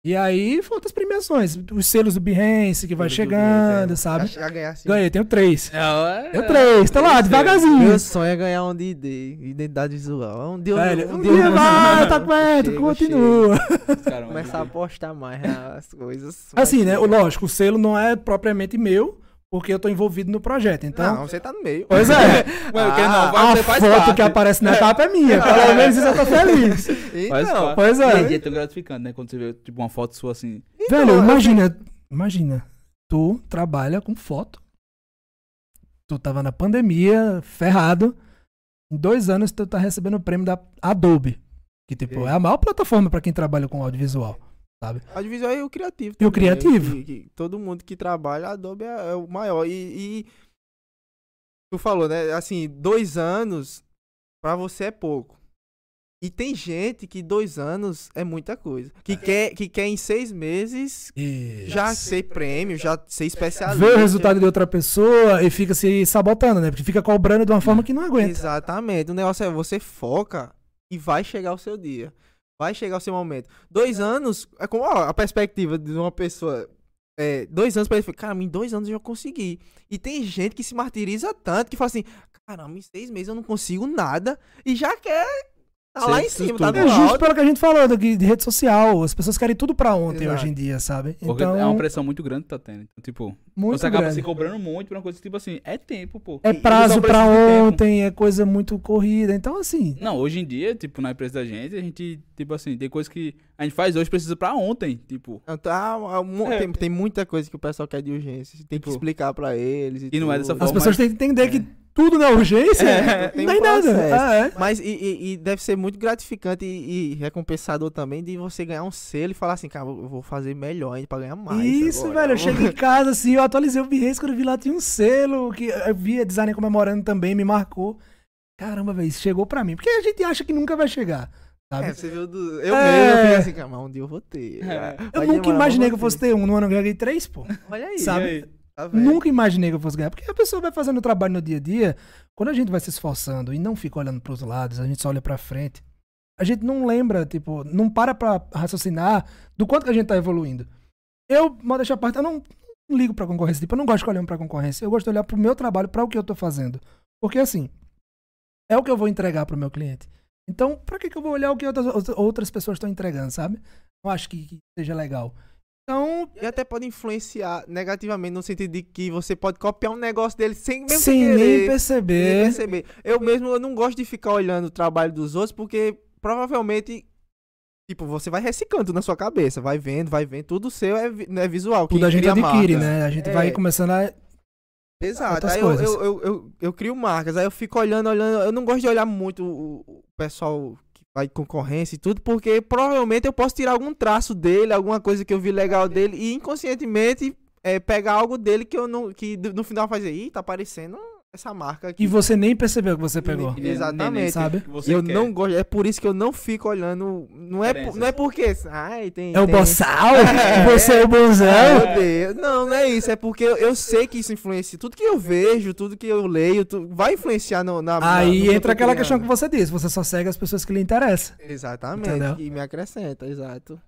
E aí, foram outras premiações. Os selos do Behance, que vai Tudo chegando, Behance, é. sabe? Já ganhar assim. Ganhei, tenho três. É, Tenho três, tá lá, Meu devagarzinho. Meu sonho é ganhar um de ID, identidade visual. Um dia eu- Velho, um um dia dia vai, tá perto, Chega, continua. Começar a postar mais as coisas. Assim, né? Lógico, o selo não é propriamente meu, porque eu tô envolvido no projeto. Então. Não, você tá no meio. Pois é. Ué, não Ah, vai, a você faz foto parte. que aparece na capa é minha. Pelo menos isso eu tô feliz. Então, pois é. E é tão gratificante, né? Quando você vê, tipo, uma foto sua assim. Velho, eu imagina. Imagina. Tu trabalha com foto. Tu tava na pandemia, ferrado. Em dois anos tu tá recebendo o prêmio da Adobe. Que, tipo, E aí? é a maior plataforma pra quem trabalha com audiovisual. Sabe? audiovisual e o criativo. E o também, né? criativo. Que- que todo mundo que trabalha, a Adobe é, é o maior. E, e tu falou, né? Assim, dois anos pra você é pouco. E tem gente que dois anos é muita coisa. Que, quer, que quer em seis meses E já ser prêmio, já ser especialista. vê o resultado de outra pessoa e fica se sabotando, né? Porque fica cobrando de uma forma que não aguenta. Exatamente. O negócio é você foca e vai chegar o seu dia. Vai chegar o seu momento. Dois anos, é como ó, a perspectiva de uma pessoa. É, dois anos pra ele, cara, em dois anos eu já consegui. E tem gente que se martiriza tanto que fala assim: caramba, em seis meses eu não consigo nada e já quer tá lá em cima, tá no É justo pelo que a gente falou daqui de rede social. As pessoas querem tudo pra ontem Exato. hoje em dia, sabe? Porque Então, é uma pressão muito grande que tá tendo. Então, tipo, muito você acaba grande. se cobrando muito pra uma coisa que, tipo assim, é tempo, pô. É E- e prazo pra de ontem, é coisa muito corrida. Então, assim, Não, hoje em dia, tipo, na empresa da gente, a gente, tipo assim, tem coisa que a gente faz hoje precisa pra ontem, tipo. Então, tá, há mu- É. tem, tem muita coisa que o pessoal quer de urgência. Tem que Tipo, explicar pra eles. e não é dessa tudo. as forma, pessoas mas- têm que entender que tudo na urgência É, não tem dá um em nada. Ah, é. Mas e, e- e deve ser muito gratificante e, e recompensador também de você ganhar um selo e falar assim, cara, eu vou fazer melhor ainda pra ganhar mais. Isso, agora. velho. Eu cheguei em casa, assim, eu atualizei o Behance, quando eu vi lá tinha um selo, que eu vi a designer comemorando também, me marcou. Caramba, velho, isso chegou pra mim. Porque a gente acha que nunca vai chegar, sabe? É, você viu do. Eu É. mesmo, eu fiquei assim, cara, mas um dia eu vou ter. É. eu nunca demorar, imaginei que eu fosse ter um, no ano eu ganhei três, pô. Olha aí, Sabe? Tá? Nunca imaginei que eu fosse ganhar. Porque a pessoa vai fazendo o trabalho no dia a dia, quando a gente vai se esforçando e não fica olhando pros lados, a gente só olha pra frente, a gente não lembra, tipo, não para pra raciocinar do quanto que a gente tá evoluindo. Eu, modéstia à parte, eu não, não ligo pra concorrência. Tipo, eu não gosto de olhar pra concorrência. Eu gosto de olhar pro meu trabalho, pra o que eu tô fazendo. Porque, assim, é o que eu vou entregar pro meu cliente. Então, pra que, que eu vou olhar o que outras, outras pessoas estão entregando, sabe? Não acho que, que seja legal. Então, E até pode influenciar negativamente no sentido de que você pode copiar um negócio dele sem mesmo sem querer. nem perceber. perceber. Eu mesmo eu não gosto de ficar olhando o trabalho dos outros porque provavelmente tipo, você vai reciclando na sua cabeça, vai vendo, vai vendo, tudo seu é, é visual. Tudo a gente adquire, né? A gente É. vai começando a. Exato. Aí eu, eu, eu, eu, eu crio marcas, aí eu fico olhando, olhando. Eu não gosto de olhar muito o, o pessoal vai concorrência e tudo, porque provavelmente eu posso tirar algum traço dele, alguma coisa que eu vi legal dele e inconscientemente é, pegar algo dele que eu não. que no final fazer, ih, tá aparecendo essa marca aqui. E você nem percebeu que você pegou. E- Exatamente. Sabe? eu quer. não gosto, é por isso que eu não fico olhando. Não é, por- não é porque. Ai, tem. É o tem- boçal? É. Você é o bonzão? meu Deus. Não, não é isso. É porque eu, eu sei que isso influencia. Tudo que eu vejo, tudo que eu leio, tu- vai influenciar no, na. Aí entra aquela questão que você disse. Você só segue as pessoas que lhe interessam. Exatamente. Entendeu? Que me acrescenta, exato.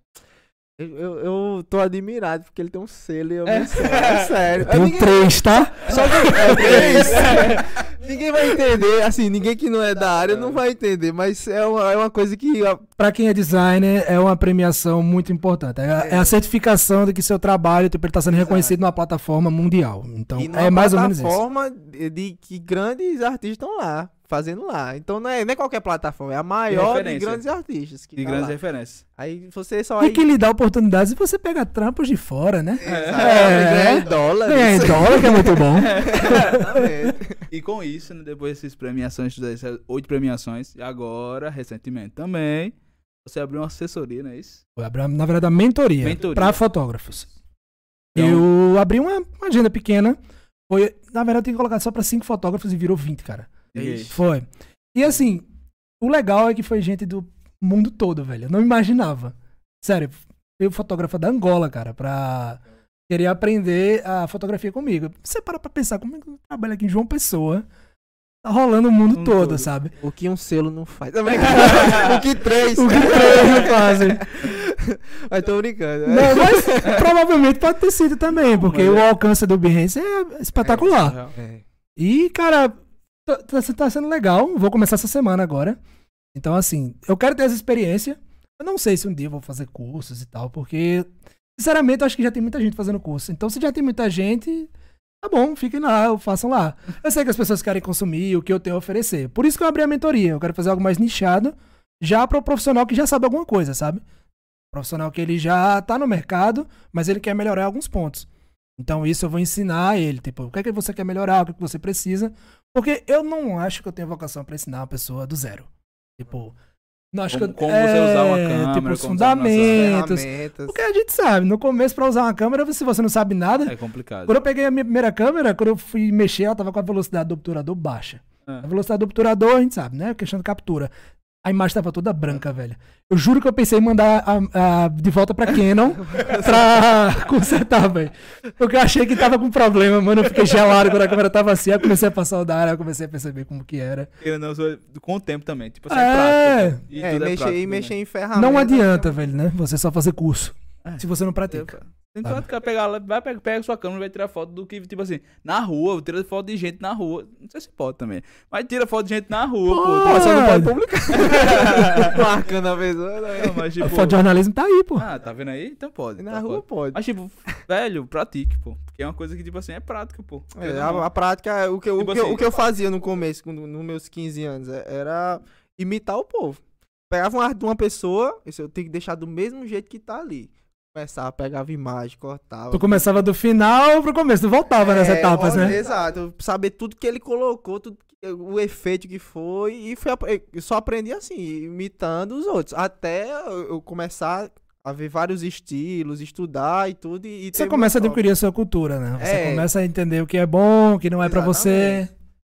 Eu, eu, eu tô admirado porque ele tem um selo e eu É. sei. É sério. Tem ninguém, três, tá? só que, é, três. ninguém vai entender. Assim, ninguém que não é da área não vai entender. Mas é uma, é uma coisa que. Pra quem é designer, é uma premiação muito importante. É, a- é a certificação de que seu trabalho tipo, tá sendo Exato. reconhecido numa plataforma mundial. Então, é mais ou menos isso. forma de de que grandes artistas estão lá. Fazendo lá. Então não é, não é qualquer plataforma, é a maior de referência. grandes artistas. Que De tá grandes lá. referências. Aí você só E vai. que lhe dá oportunidades e você pega trampos de fora, né? É, ganhar em dólares. Ganhar em dólar, que é muito bom. E com isso, né, depois dessas premiações, dessas oito premiações, e agora, recentemente também, você abriu uma assessoria, não é isso? Eu abri, na verdade, a mentoria, Mentoria. para fotógrafos. Então- Eu abri uma, uma agenda pequena. Foi, na verdade, eu tinha colocado só para cinco fotógrafos e virou 20, cara. Ixi. Foi. E assim, o legal é que foi gente do mundo todo, velho. Eu não imaginava. Sério, eu fotógrafa da Angola, cara, pra querer aprender a fotografia comigo. Você para pra pensar como é que eu trabalho aqui em João Pessoa. Tá rolando o mundo Mundo todo, todo. sabe? O que um selo não faz. o que três. O que três não fazem. Mas tô brincando. Não, mas provavelmente pode ter sido também, porque mas o é- alcance do Behance é espetacular. É. E, cara, tá, tá- tá sendo legal. Vou começar essa semana agora. Então, assim, eu quero ter essa experiência. Eu não sei se um dia eu vou fazer cursos e tal, porque, sinceramente, eu acho que já tem muita gente fazendo curso. Então, se já tem muita gente, tá bom, fiquem lá, façam lá. Eu sei que as pessoas querem consumir o que eu tenho a oferecer. Por isso que eu abri a mentoria. Eu quero fazer algo mais nichado, já para o profissional que já sabe alguma coisa, sabe? Profissional que ele já tá no mercado, mas ele quer melhorar alguns pontos. Então, isso eu vou ensinar ele, tipo, o que é que você quer melhorar, o que, é que você precisa. Porque eu não acho que eu tenho vocação pra ensinar uma pessoa do zero. Tipo, não acho Como- que eu, como você usar uma é, câmera, tipo, os fundamentos. Porque a gente sabe, no começo pra usar uma câmera, se você não sabe nada, É complicado. quando eu peguei a minha primeira câmera, quando eu fui mexer, ela tava com a velocidade do obturador baixa. Ah. A velocidade do obturador, a gente sabe, né? Questão de captura. A imagem tava toda branca, velho. Eu juro que eu pensei em mandar a- a- de volta pra Canon pra consertar, velho. Porque eu achei que tava com problema, mano. Eu fiquei gelado quando a câmera tava assim. Aí eu comecei a passar o da área, eu comecei a perceber como que era. Eu não sou- com o tempo também. Tipo assim, é, É. prático. pô. E É, tudo é mexer, prático e também. mexer em ferramentas. Não adianta, velho, né? Você só fazer curso. É. Se você não pratica. Tem Sabe? praticar, pegar, vai, pega, pega sua câmera e vai tirar foto do que, tipo assim, na rua, tira foto de gente na rua. Não sei se pode também. Mas tira foto de gente na rua, pô. Pô, Tipo, Só não pode publicar. Marcando a pessoa. né? Não, mas, A tipo, fotojornalismo tá aí, pô. ah, tá vendo aí? Então pode. Na então rua pode. pode. Mas, tipo, velho, pratique, pô. Porque é uma coisa que, tipo assim, é prática, pô. É, a, a prática, o que, eu- Tipo o, que, eu- assim- o que eu fazia no começo, nos meus 15 anos, é- era imitar o povo. Pegava uma arte de uma pessoa, isso eu tenho que deixar do mesmo jeito que tá ali. Começava, pegava imagem, cortava. Tu começava do final pro começo, tu voltava nas É, etapas, olha, né? Exato, saber tudo que ele colocou, tudo que- o efeito que foi, e foi, eu só aprendi assim, imitando os outros, até eu começar a ver vários estilos, estudar e tudo, e, e Você começa a adquirir a sua cultura, né? Você É. começa a entender o que é bom, o que não é pra você.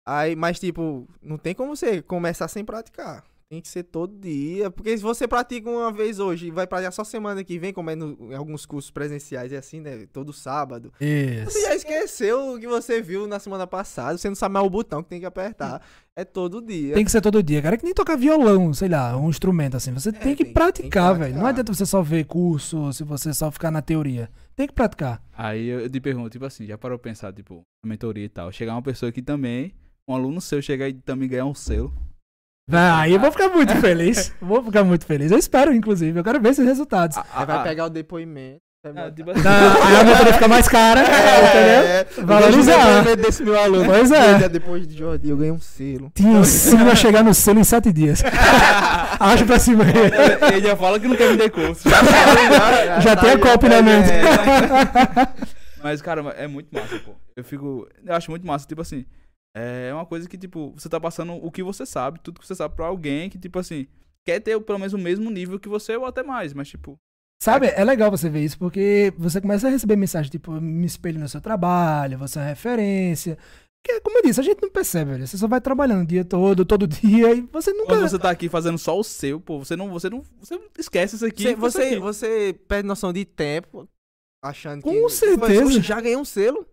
Aí, mas tipo, não tem como você começar sem praticar. Tem que ser todo dia. Porque se você pratica uma vez hoje e vai praticar só semana que vem, como é no- em alguns cursos presenciais, é assim, né? Todo sábado. Você Isso. já esqueceu o que você viu na semana passada. Você não sabe mais o botão que tem que apertar. É todo dia. Tem que ser todo dia, cara. É que nem tocar violão, sei lá, um instrumento assim. Você tem que tem- tem que praticar, velho. Não adianta você só ver curso, se você só ficar na teoria. Tem que praticar. Aí eu te pergunto, tipo assim, já parou pra pensar, tipo, na mentoria e tal. Chegar uma pessoa que também, um aluno seu, chegar e também ganhar um selo. Vai, eu vou ficar muito feliz. Vou ficar muito feliz. Eu espero, inclusive. Eu quero ver esses resultados. Aí vai pegar o depoimento. vai Ah, assim, Ah, aí a mentoria fica mais cara, É, entendeu? Valorizar. O depoimento desse meu aluno. Pois é. Depois de Jordi, eu ganhei um selo. Te ensino a chegar no selo em sete dias. Acho pra cima aí. ele já fala que não quer vender curso. Já tem a aí, copy na é, mente. Mas, cara, é muito massa, pô. Eu fico. Eu acho muito massa, tipo assim. É uma coisa que, tipo, você tá passando o que você sabe, tudo que você sabe pra alguém que, tipo assim, quer ter pelo menos o mesmo nível que você ou até mais, mas, tipo. Sabe, é legal você ver isso, porque você começa a receber mensagem, tipo, me espelho no seu trabalho, você é uma referência. Porque, como eu disse, a gente não percebe, velho. Você só vai trabalhando o dia todo, todo dia, e você nunca. Quando você tá aqui fazendo só o seu, pô, você não, você não, você não esquece isso aqui. Você, você, aqui. você perde noção de tempo, achando que. Com certeza. Poxa, já ganhei um selo.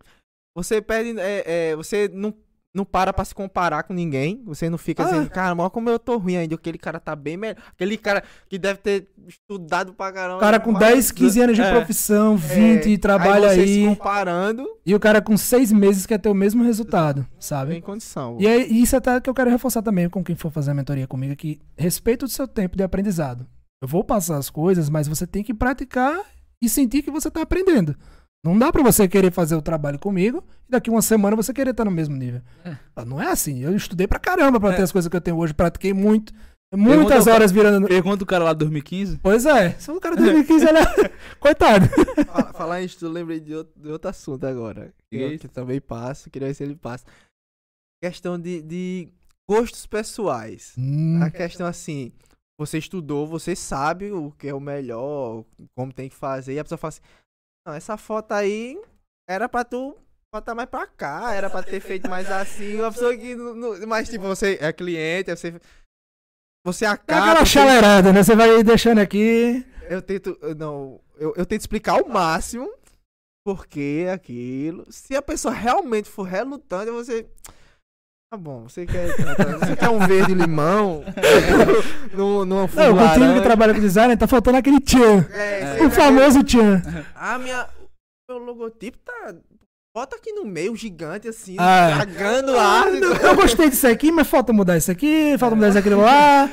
Você perde. É, é, você não, não para pra se comparar com ninguém. Você não fica Ah. dizendo, cara, olha como eu tô ruim ainda. Aquele cara tá bem melhor. Aquele cara que deve ter estudado pra caramba. Cara com mas- 10, 15 anos de É. profissão, É, 20, e trabalha aí. Você aí. se comparando, E o cara com 6 meses quer ter o mesmo resultado, tem sabe? condição. E é isso até que eu quero reforçar também com quem for fazer a mentoria comigo, que respeito o seu tempo de aprendizado. Eu vou passar as coisas, mas você tem que praticar e sentir que você tá aprendendo. Não dá pra você querer fazer o trabalho comigo e daqui uma semana você querer estar no mesmo nível. É. Ah, Não é assim. Eu estudei pra caramba pra É. ter as coisas que eu tenho hoje. Pratiquei muito. Muitas Pergunta- horas virando. Pergunta o cara lá de 2015. Pois é. Se o cara de 2015, olha. Coitado. Fa- Falar isso, eu lembrei de outro, de outro assunto agora. Que, que também passa, queria ver se ele passa. Questão de, de gostos pessoais. Hum, A questão assim, você estudou, você sabe o que é o melhor, como tem que fazer, e a pessoa fala assim, não, essa foto aí era pra tu botar mais pra cá, era pra ter feito mais assim, uma pessoa que não, não- mas tipo, você é cliente, você você é acaba aquela você- chalerada, né? Você vai deixando aqui. eu tento, não, eu, eu tento explicar ao máximo por que aquilo. Se a pessoa realmente for relutante, você. Tá bom, você quer, você quer um verde limão? no, no, Não, o time que trabalha com design tá faltando aquele tchan. É, O você- famoso tchan. Ah, minha. Meu logotipo tá. Bota aqui no meio, gigante, assim, Ah. cagando ar. Eu gostei disso aqui, mas falta mudar isso aqui, falta mudar isso aqui lá.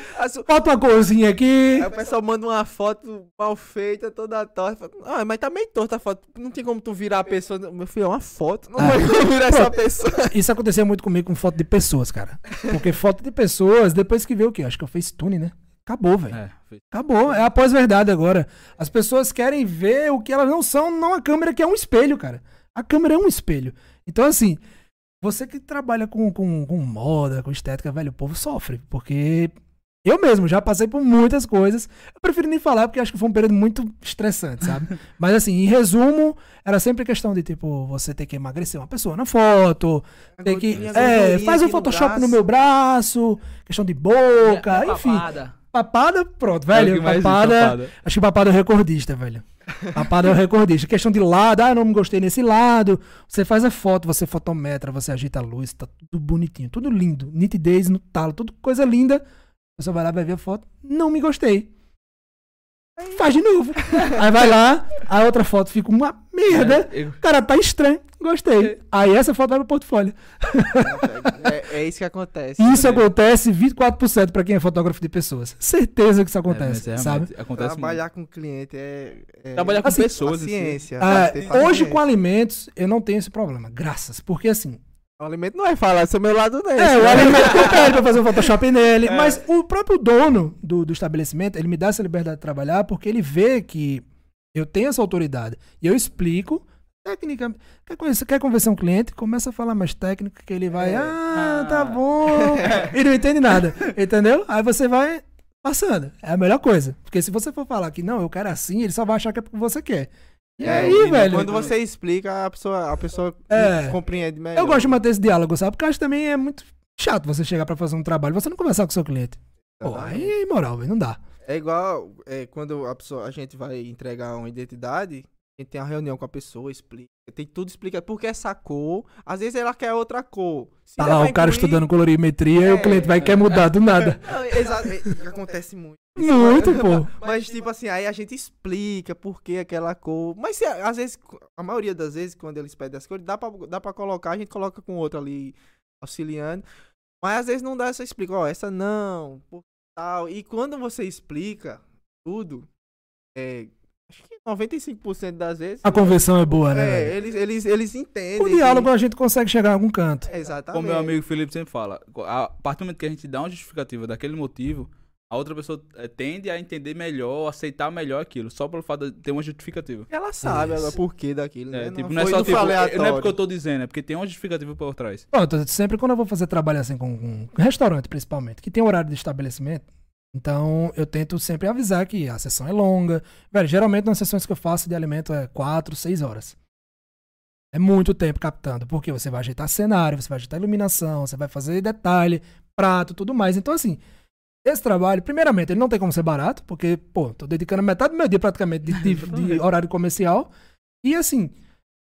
Falta uma corzinha aqui. Aí o pessoal manda uma foto mal feita, toda torta. Ah, mas tá meio torta a foto. Não tem como tu virar a pessoa. Meu filho, é uma foto. Não Ah. vai como virar essa pessoa. Isso acontecia muito comigo com foto de pessoas, cara. Porque foto de pessoas, depois que vê o quê? Acho que eu fiz tune, né? Acabou, velho. É. Acabou. É a pós-verdade agora. As pessoas querem ver o que elas não são, não a câmera que é um espelho, cara. A câmera é um espelho. Então, assim, você que trabalha com, com, com moda, com estética, velho, o povo sofre. Porque eu mesmo já passei por muitas coisas. Eu prefiro nem falar, porque acho que foi um período muito estressante, sabe? Mas, assim, em resumo, era sempre questão de, tipo, você ter que emagrecer uma pessoa na foto, tem que. É, faz um no Photoshop no braço. meu braço, questão de boca, enfim. Papada. Papada, pronto, É velho. diz, papada, papada. Acho que papada é recordista, velho. Papada é o recordista. Questão de lado, ah, não me gostei nesse lado. Você faz a foto, você fotometra, você agita a luz, tá tudo bonitinho, tudo lindo. Nitidez no talo, tudo coisa linda. Você vai lá, vai ver a foto, não me gostei. Faz de novo. Aí vai lá, a outra foto fica uma merda. É, eu- Cara, tá estranho. Gostei. Aí essa foto vai pro portfólio. É, é isso que acontece. Isso né? acontece 24% pra quem é fotógrafo de pessoas. Certeza que isso é, acontece, realmente sabe? Acontece Trabalhar com cliente é. é Trabalhar com Assim, pessoas. assim. paciência. Ah, tem hoje com alimentos eu não tenho esse problema, graças. Porque assim, O alimento não vai falar, seu meu lado desse. é, o né? alimento eu pede pra fazer um Photoshop nele, É. mas o próprio dono do, do estabelecimento, ele me dá essa liberdade de trabalhar porque ele vê que eu tenho essa autoridade. E eu explico técnica. Quer, conhecer, quer convencer um cliente? Começa a falar mais técnica que ele vai, É. ah, tá Ah. bom. e não entende nada, entendeu? Aí você vai passando. É a melhor coisa. Porque se você for falar que não, eu quero assim, ele só vai achar que é porque você quer. E É, aí, e velho? Quando você explica, a pessoa, a pessoa É. compreende melhor. Eu gosto de manter esse diálogo, sabe? Porque eu acho também é muito chato você chegar pra fazer um trabalho e você não conversar com o seu cliente. Pô, aí é imoral, velho. Não dá. É igual é, quando a, pessoa, a gente vai entregar uma identidade, a gente tem a reunião com a pessoa, explica. Tem tudo explicado. Porque essa cor, às vezes ela quer outra cor. Se Tá lá o cara incluir- estudando colorimetria e É, o cliente vai e quer mudar do nada. Exato, é, acontece muito. Muito, pô. Mas, tipo assim, aí a gente explica por que aquela cor. Mas se, às vezes, a maioria das vezes, quando eles pedem as cores, dá pra, dá pra colocar, a gente coloca com outro ali auxiliando. Mas às vezes não dá essa explica, ó, essa não, por tal. E quando você explica tudo, é. Acho que 95% das vezes. A convenção é boa, né? É, velho? eles, eles, eles entendem. Com o que- diálogo a gente consegue chegar a algum canto. Exatamente. Como meu amigo Felipe sempre fala, a partir do momento que a gente dá uma justificativa daquele motivo, a outra pessoa eh, tende a entender melhor, aceitar melhor aquilo, só pelo fato de ter uma justificativa. Ela sabe Isso. agora por que daquilo, né? É, tipo, não é foi só tipo, é- não é porque eu tô dizendo, é porque tem uma justificativa por trás. Pronto, sempre quando eu vou fazer trabalho assim com, com restaurante, principalmente, que tem horário de estabelecimento, então eu tento sempre avisar que a sessão é longa. Velho, geralmente nas sessões que eu faço de alimento é 4, 6 horas. É muito tempo captando, porque você vai ajeitar cenário, você vai ajeitar iluminação, você vai fazer detalhe, prato, tudo mais. Então, assim, esse trabalho, primeiramente, ele não tem como ser barato, porque, pô, tô dedicando metade do meu dia praticamente de, de- de horário comercial. E, assim,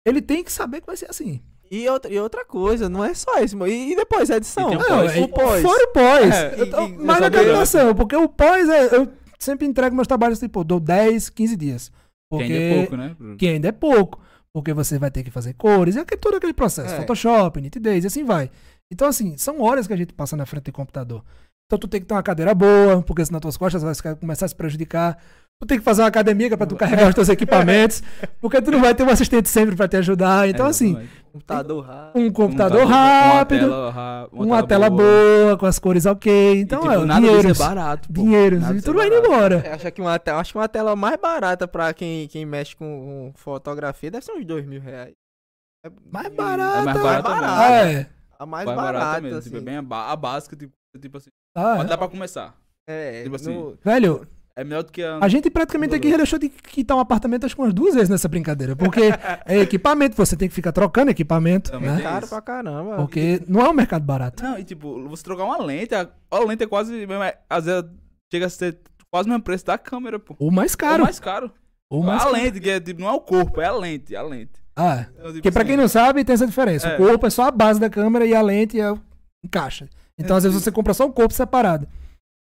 ele tem que saber que vai ser assim. E outra, e outra coisa, não é só isso. E, e depois a edição? E um Não, pós. é- o pós. Fora o pós. É, Eu tô- e- e- mais na sabia. captação, porque o pós é. Eu sempre entrego meus trabalhos, tipo, dou 10, 15 dias. Porque, Que ainda é pouco, né? que ainda é pouco. Porque você vai ter que fazer cores, e aquele, todo aquele processo. É. Photoshop, nitidez, e assim vai. Então, assim, são horas que a gente passa na frente do computador. Então tu tem que ter uma cadeira boa, porque senão tuas costas vai começar a se prejudicar. Tu tem que fazer uma academia é pra tu carregar os teus equipamentos, porque tu não vai ter um assistente sempre pra te ajudar. Então, É, assim. Computador rápido. um computador Uma rápido, tela, ra- uma tela boa, com as cores ok. E, Então, tipo, é, nada dinheiros, disso é barato, pô. dinheiros, Nada e tudo é vai indo embora. Eu acho que uma tela, acho que uma tela mais barata pra quem, quem mexe com, fotografia deve ser uns dois mil reais. É Mais e- barata. É mais. Ah, é. A mais Vai barata, barato mesmo. assim. Tipo, é bem a, ba- a básica, tipo, tipo assim. Ah, Mas é. dá pra começar. É, Tipo assim, no- Velho, É melhor do que a. a gente praticamente aqui já deixou de quitar um apartamento acho que umas duas vezes nessa brincadeira. Porque é equipamento, você tem que ficar trocando equipamento, Também né? tem caro pra caramba. Porque não é um mercado barato. Não, e tipo, você trocar uma lente, a, a lente é quase. mesmo, é- Às vezes chega a ser quase o mesmo preço da câmera, pô. Ou mais caro. mais caro. Ou mais a caro. lente, que é, tipo, não é o corpo, é a lente, é a lente. Ah, Então, tipo porque pra assim, quem não sabe, tem essa diferença. É. O corpo é só a base da câmera e a lente é o encaixa. Então, às vezes, você compra só o corpo separado.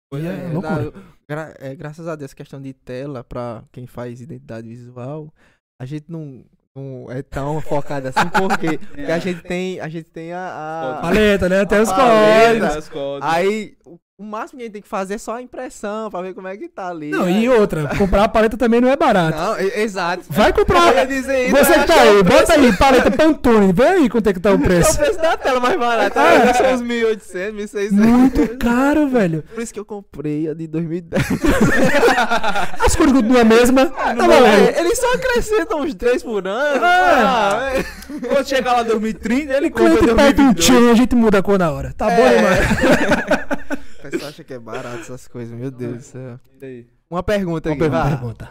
Pois E é, é É, loucura. Gra- é, graças a Deus, questão de tela pra quem faz identidade visual, a gente não, não é tão focado assim, por quê? Porque É. a gente tem, a gente tem a... a- Paleta, né? Tem os códigos. aí, o- o máximo que a gente tem que fazer é só a impressão pra ver como é que tá ali. Não, né? e outra, comprar a paleta também não é barato. Não, exato. Vai Eu ia comprar. dizer isso, Você eu que tá aí, preço- bota aí, paleta Pantone, vê aí quanto é que tá o É o preço. preço da tela mais barata. Ah. né? São uns 1.800, 1.600. Muito caro, velho. Por isso que eu comprei a de 2010. As cores continuam a mesma. Tá valendo. É, eles só acrescentam uns 3 por ano. Ah, é. Quando chegar lá em 2030, ele compra em cliente pede um 2022. tchan, a gente muda a cor na hora. Tá bom, É. mano? Acha que é barato essas coisas, meu Deus do céu. Uma pergunta Uma aqui, pergunta, vá. pergunta.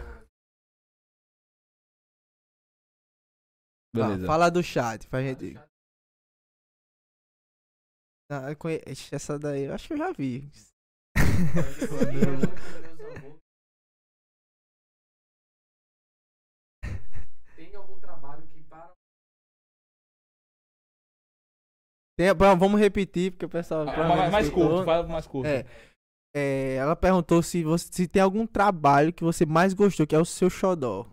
Beleza. Fala do chat pra gente. Ah, conhe- Essa daí eu acho que eu já vi. Tem algum trabalho que para. Tem- bom, vamos repetir, porque o pessoal. Ah, mais, mais curto, fala mais curto. É. É, ela perguntou se, você, se tem algum trabalho que você mais gostou, que é o seu xodó.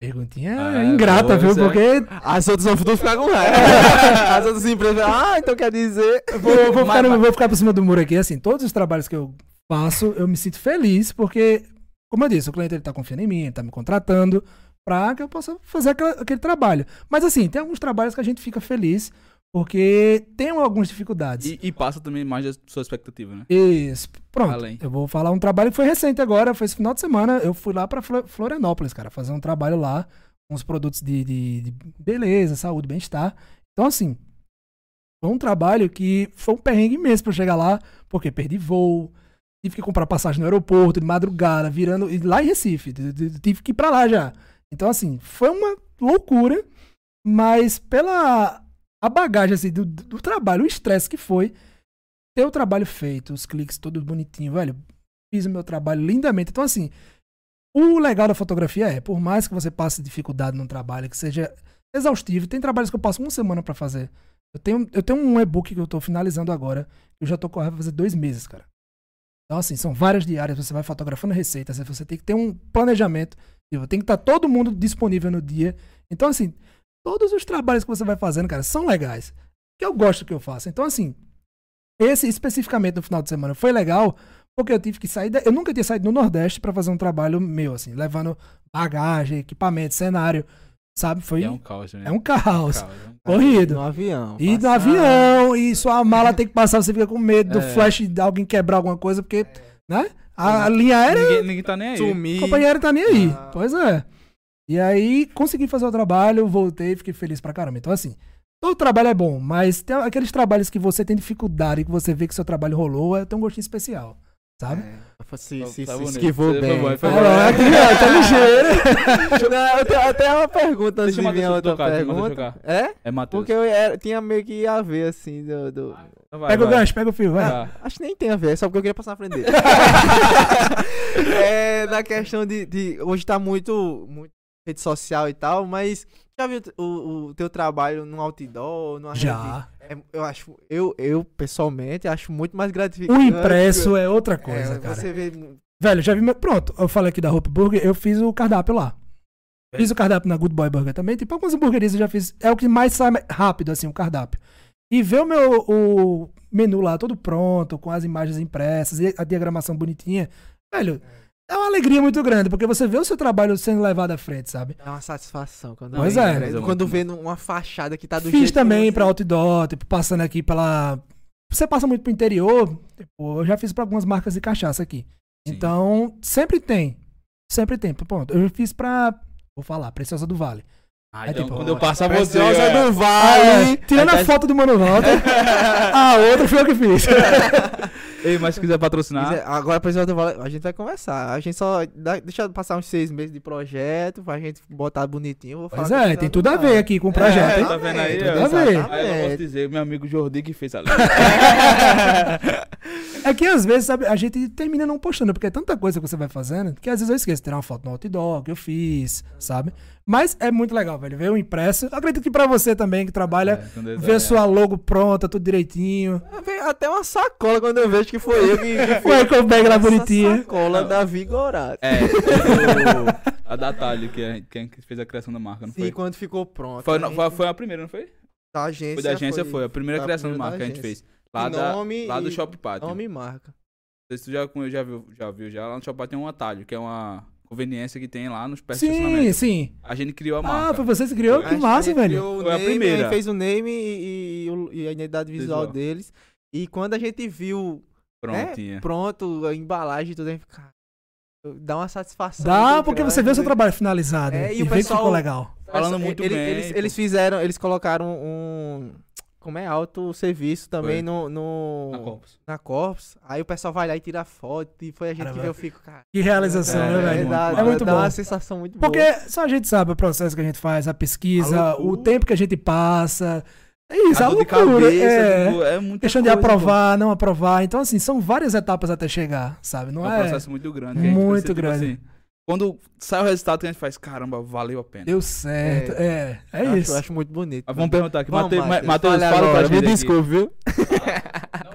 Perguntinha Ah, ingrata, boa, viu? é- Porque As outras vão ficar com raiva. As outras empresas ah, então quer dizer. vou, vou ficar, Mas- no- vou ficar por cima do muro aqui. Assim, todos os trabalhos que eu faço, eu me sinto feliz, porque, como eu disse, o cliente ele tá confiando em mim, ele tá me contratando pra que eu possa fazer aquela- aquele trabalho. Mas assim, tem alguns trabalhos que a gente fica feliz, porque tem algumas dificuldades. E, e passa também mais da sua expectativa, né? Isso. Pronto. Além. Eu vou falar um trabalho que foi recente agora, foi esse final de semana. Eu fui lá pra Flo- Florianópolis, cara, fazer um trabalho lá com os produtos de, de- de beleza, saúde, bem-estar. Então, assim, foi um trabalho que foi um perrengue imenso pra eu chegar lá, porque perdi voo, tive que comprar passagem no aeroporto de madrugada, virando. Lá em Recife, tive que ir pra lá já. Então, assim, foi uma loucura, mas pela a bagagem assim, do, do trabalho, o estresse que foi, ter o trabalho feito, os cliques todos bonitinho, velho. Fiz o meu trabalho lindamente. Então, assim, o legal da fotografia é, por mais que você passe dificuldade num trabalho, que seja exaustivo, tem trabalhos que eu passo uma semana pra fazer. Eu tenho, eu tenho um e-book que eu tô finalizando agora, eu já tô correndo pra fazer dois meses, cara. Então, assim, são várias diárias, você vai fotografando receitas, você tem que ter um planejamento, e tem que estar todo mundo disponível no dia. Então, assim, todos os trabalhos que você vai fazendo, cara, são legais. Que eu gosto do que eu faço. Então, assim, esse especificamente no final de semana foi legal, porque eu tive que sair. da- Eu nunca tinha saído do Nordeste pra fazer um trabalho meu, assim, levando bagagem, equipamento, cenário, sabe? Foi. E é um caos, né? é um caos. é um caos. Corrido. No avião. E no passar. avião, e sua mala tem que passar, você fica com medo do É. flash de alguém quebrar alguma coisa, porque, né? A, a linha aérea, Ninguém, ninguém tá nem aí. o Sumir. companheiro tá nem aí. Ah. Pois é. E aí, consegui fazer o trabalho, voltei, fiquei feliz pra caramba. Então, assim, todo trabalho é bom, mas tem aqueles trabalhos que você tem dificuldade, que você vê que seu trabalho rolou, é, tem um gostinho especial, sabe? É, se, se, tá se esquivou Foi bem. bom, foi Ah, bom. ó, tá ligeiro. Não, eu tenho até uma pergunta antes Deixa o de vir outra tocar, o pergunta. É? É Matheus. Porque eu era- tinha meio que a ver, assim, do... do- vai, Pega o vai. gancho, pega o fio, vai. Tá. Acho que nem tem a ver, é só porque eu queria passar na frente dele. é, na questão de, de- Hoje tá muito, muito rede social e tal, mas já viu o, o teu trabalho num outdoor, numa? Já. É, eu acho, eu, eu pessoalmente acho muito mais O gratificante. impresso é outra É, coisa, cara. Você vê. Velho, já vi. meu- Pronto, eu falei aqui da Hope Burger, eu fiz o cardápio lá. Fiz o cardápio na Good Boy Burger também. Tipo, algumas hamburguerias eu já fiz. É o que mais sai rápido, assim, o cardápio. E ver o meu o menu lá todo pronto, com as imagens impressas e a diagramação bonitinha. Velho, é uma alegria muito grande, porque você vê o seu trabalho sendo levado à frente, sabe? É uma satisfação quando Pois é. né? Mas é Quando vê uma fachada que tá do Fiz jeito também que pra você... outdoor, tipo, passando aqui pela. Você passa muito pro interior, tipo, eu já fiz pra algumas marcas de cachaça aqui. Sim. Então, sempre tem. Sempre tem. Pronto, eu fiz pra. Vou falar, Preciosa do Vale. Ah, É então tipo, quando eu passo a você. Preciosa é. do Ah, Vale. é, tirando a tá- foto do Mano Walter, a outra foi eu que fiz. Ei, mas se quiser patrocinar. Quiser- Agora, Preciosa do a gente vai conversar. A gente só dá, deixa passar uns seis meses de projeto pra gente botar bonitinho. Vou Pois falar com é, Preciosa tem do tudo a ver aqui com o projeto, É, tá vendo aí, Tudo a ver. Aí eu posso dizer, meu amigo Jordi que fez ali. É que às vezes, sabe, a gente termina não postando, porque é tanta coisa que você vai fazendo, que às vezes eu esqueço de tirar uma foto no outdoor que eu fiz, sabe? Mas é muito legal, velho. Ver o impresso. Eu acredito que pra você também, que trabalha, É, ver é. sua logo pronta, tudo direitinho. Vem Até uma sacola quando eu vejo que foi eu que, que Foi com o bag lá bonitinha. sacola da Vigorata. É, o- a Datalho, que é quem que fez a criação da marca, não Sim, foi? quando ficou pronto. Foi, a não, gente- foi, foi a primeira, não foi? da agência. Foi da agência, foi. A primeira foi a criação da primeira marca que a gente fez. Lá, da, nome lá do e- Shop Pátio. Nome e marca. Não sei se tu já, com- já, viu, já viu, já lá no Shop Pátio tem um atalho, que é uma conveniência que tem lá nos do Sim, sim. A gente criou a Ah, marca. foi você que criou? Que massa, gente velho. criou o Foi a primeira. aí fez o name e, e e a identidade visual, Visual. deles. E quando a gente viu né, Prontinha. pronto, a embalagem e tudo, a gente fica. Dá uma satisfação. Dá, porque grande, você vê o seu né? trabalho finalizado. É, e e o vê que ficou pessoal- legal. Falando muito Ele- bem, Eles, eles fizeram, eles colocaram um. Como é? Alto serviço também Foi. no, no. Na Corpus. na Corpus. Aí o pessoal vai lá e tira foto. E foi a gente Caramba. que vê, eu fico, cara. Que realização, É, né, é velho? dá, É muito dá bom. uma sensação muito Porque boa. só a gente sabe o processo que a gente faz, a pesquisa, A o tempo que a gente passa. É isso, a, A loucura. cabeça, é. tipo, é muita Questão de coisa, pô. aprovar, não aprovar. Então, assim, são várias etapas até chegar, sabe? É Não um é? processo muito grande. Muito precisa, tipo grande. assim, quando sai o resultado, a gente faz, caramba, valeu a pena. Deu certo. É, é, Eu isso. acho, acho muito bonito. Mas vamos perguntar aqui, Matheus, Matheus, fale fala pra agora, gente Me desculpe, viu?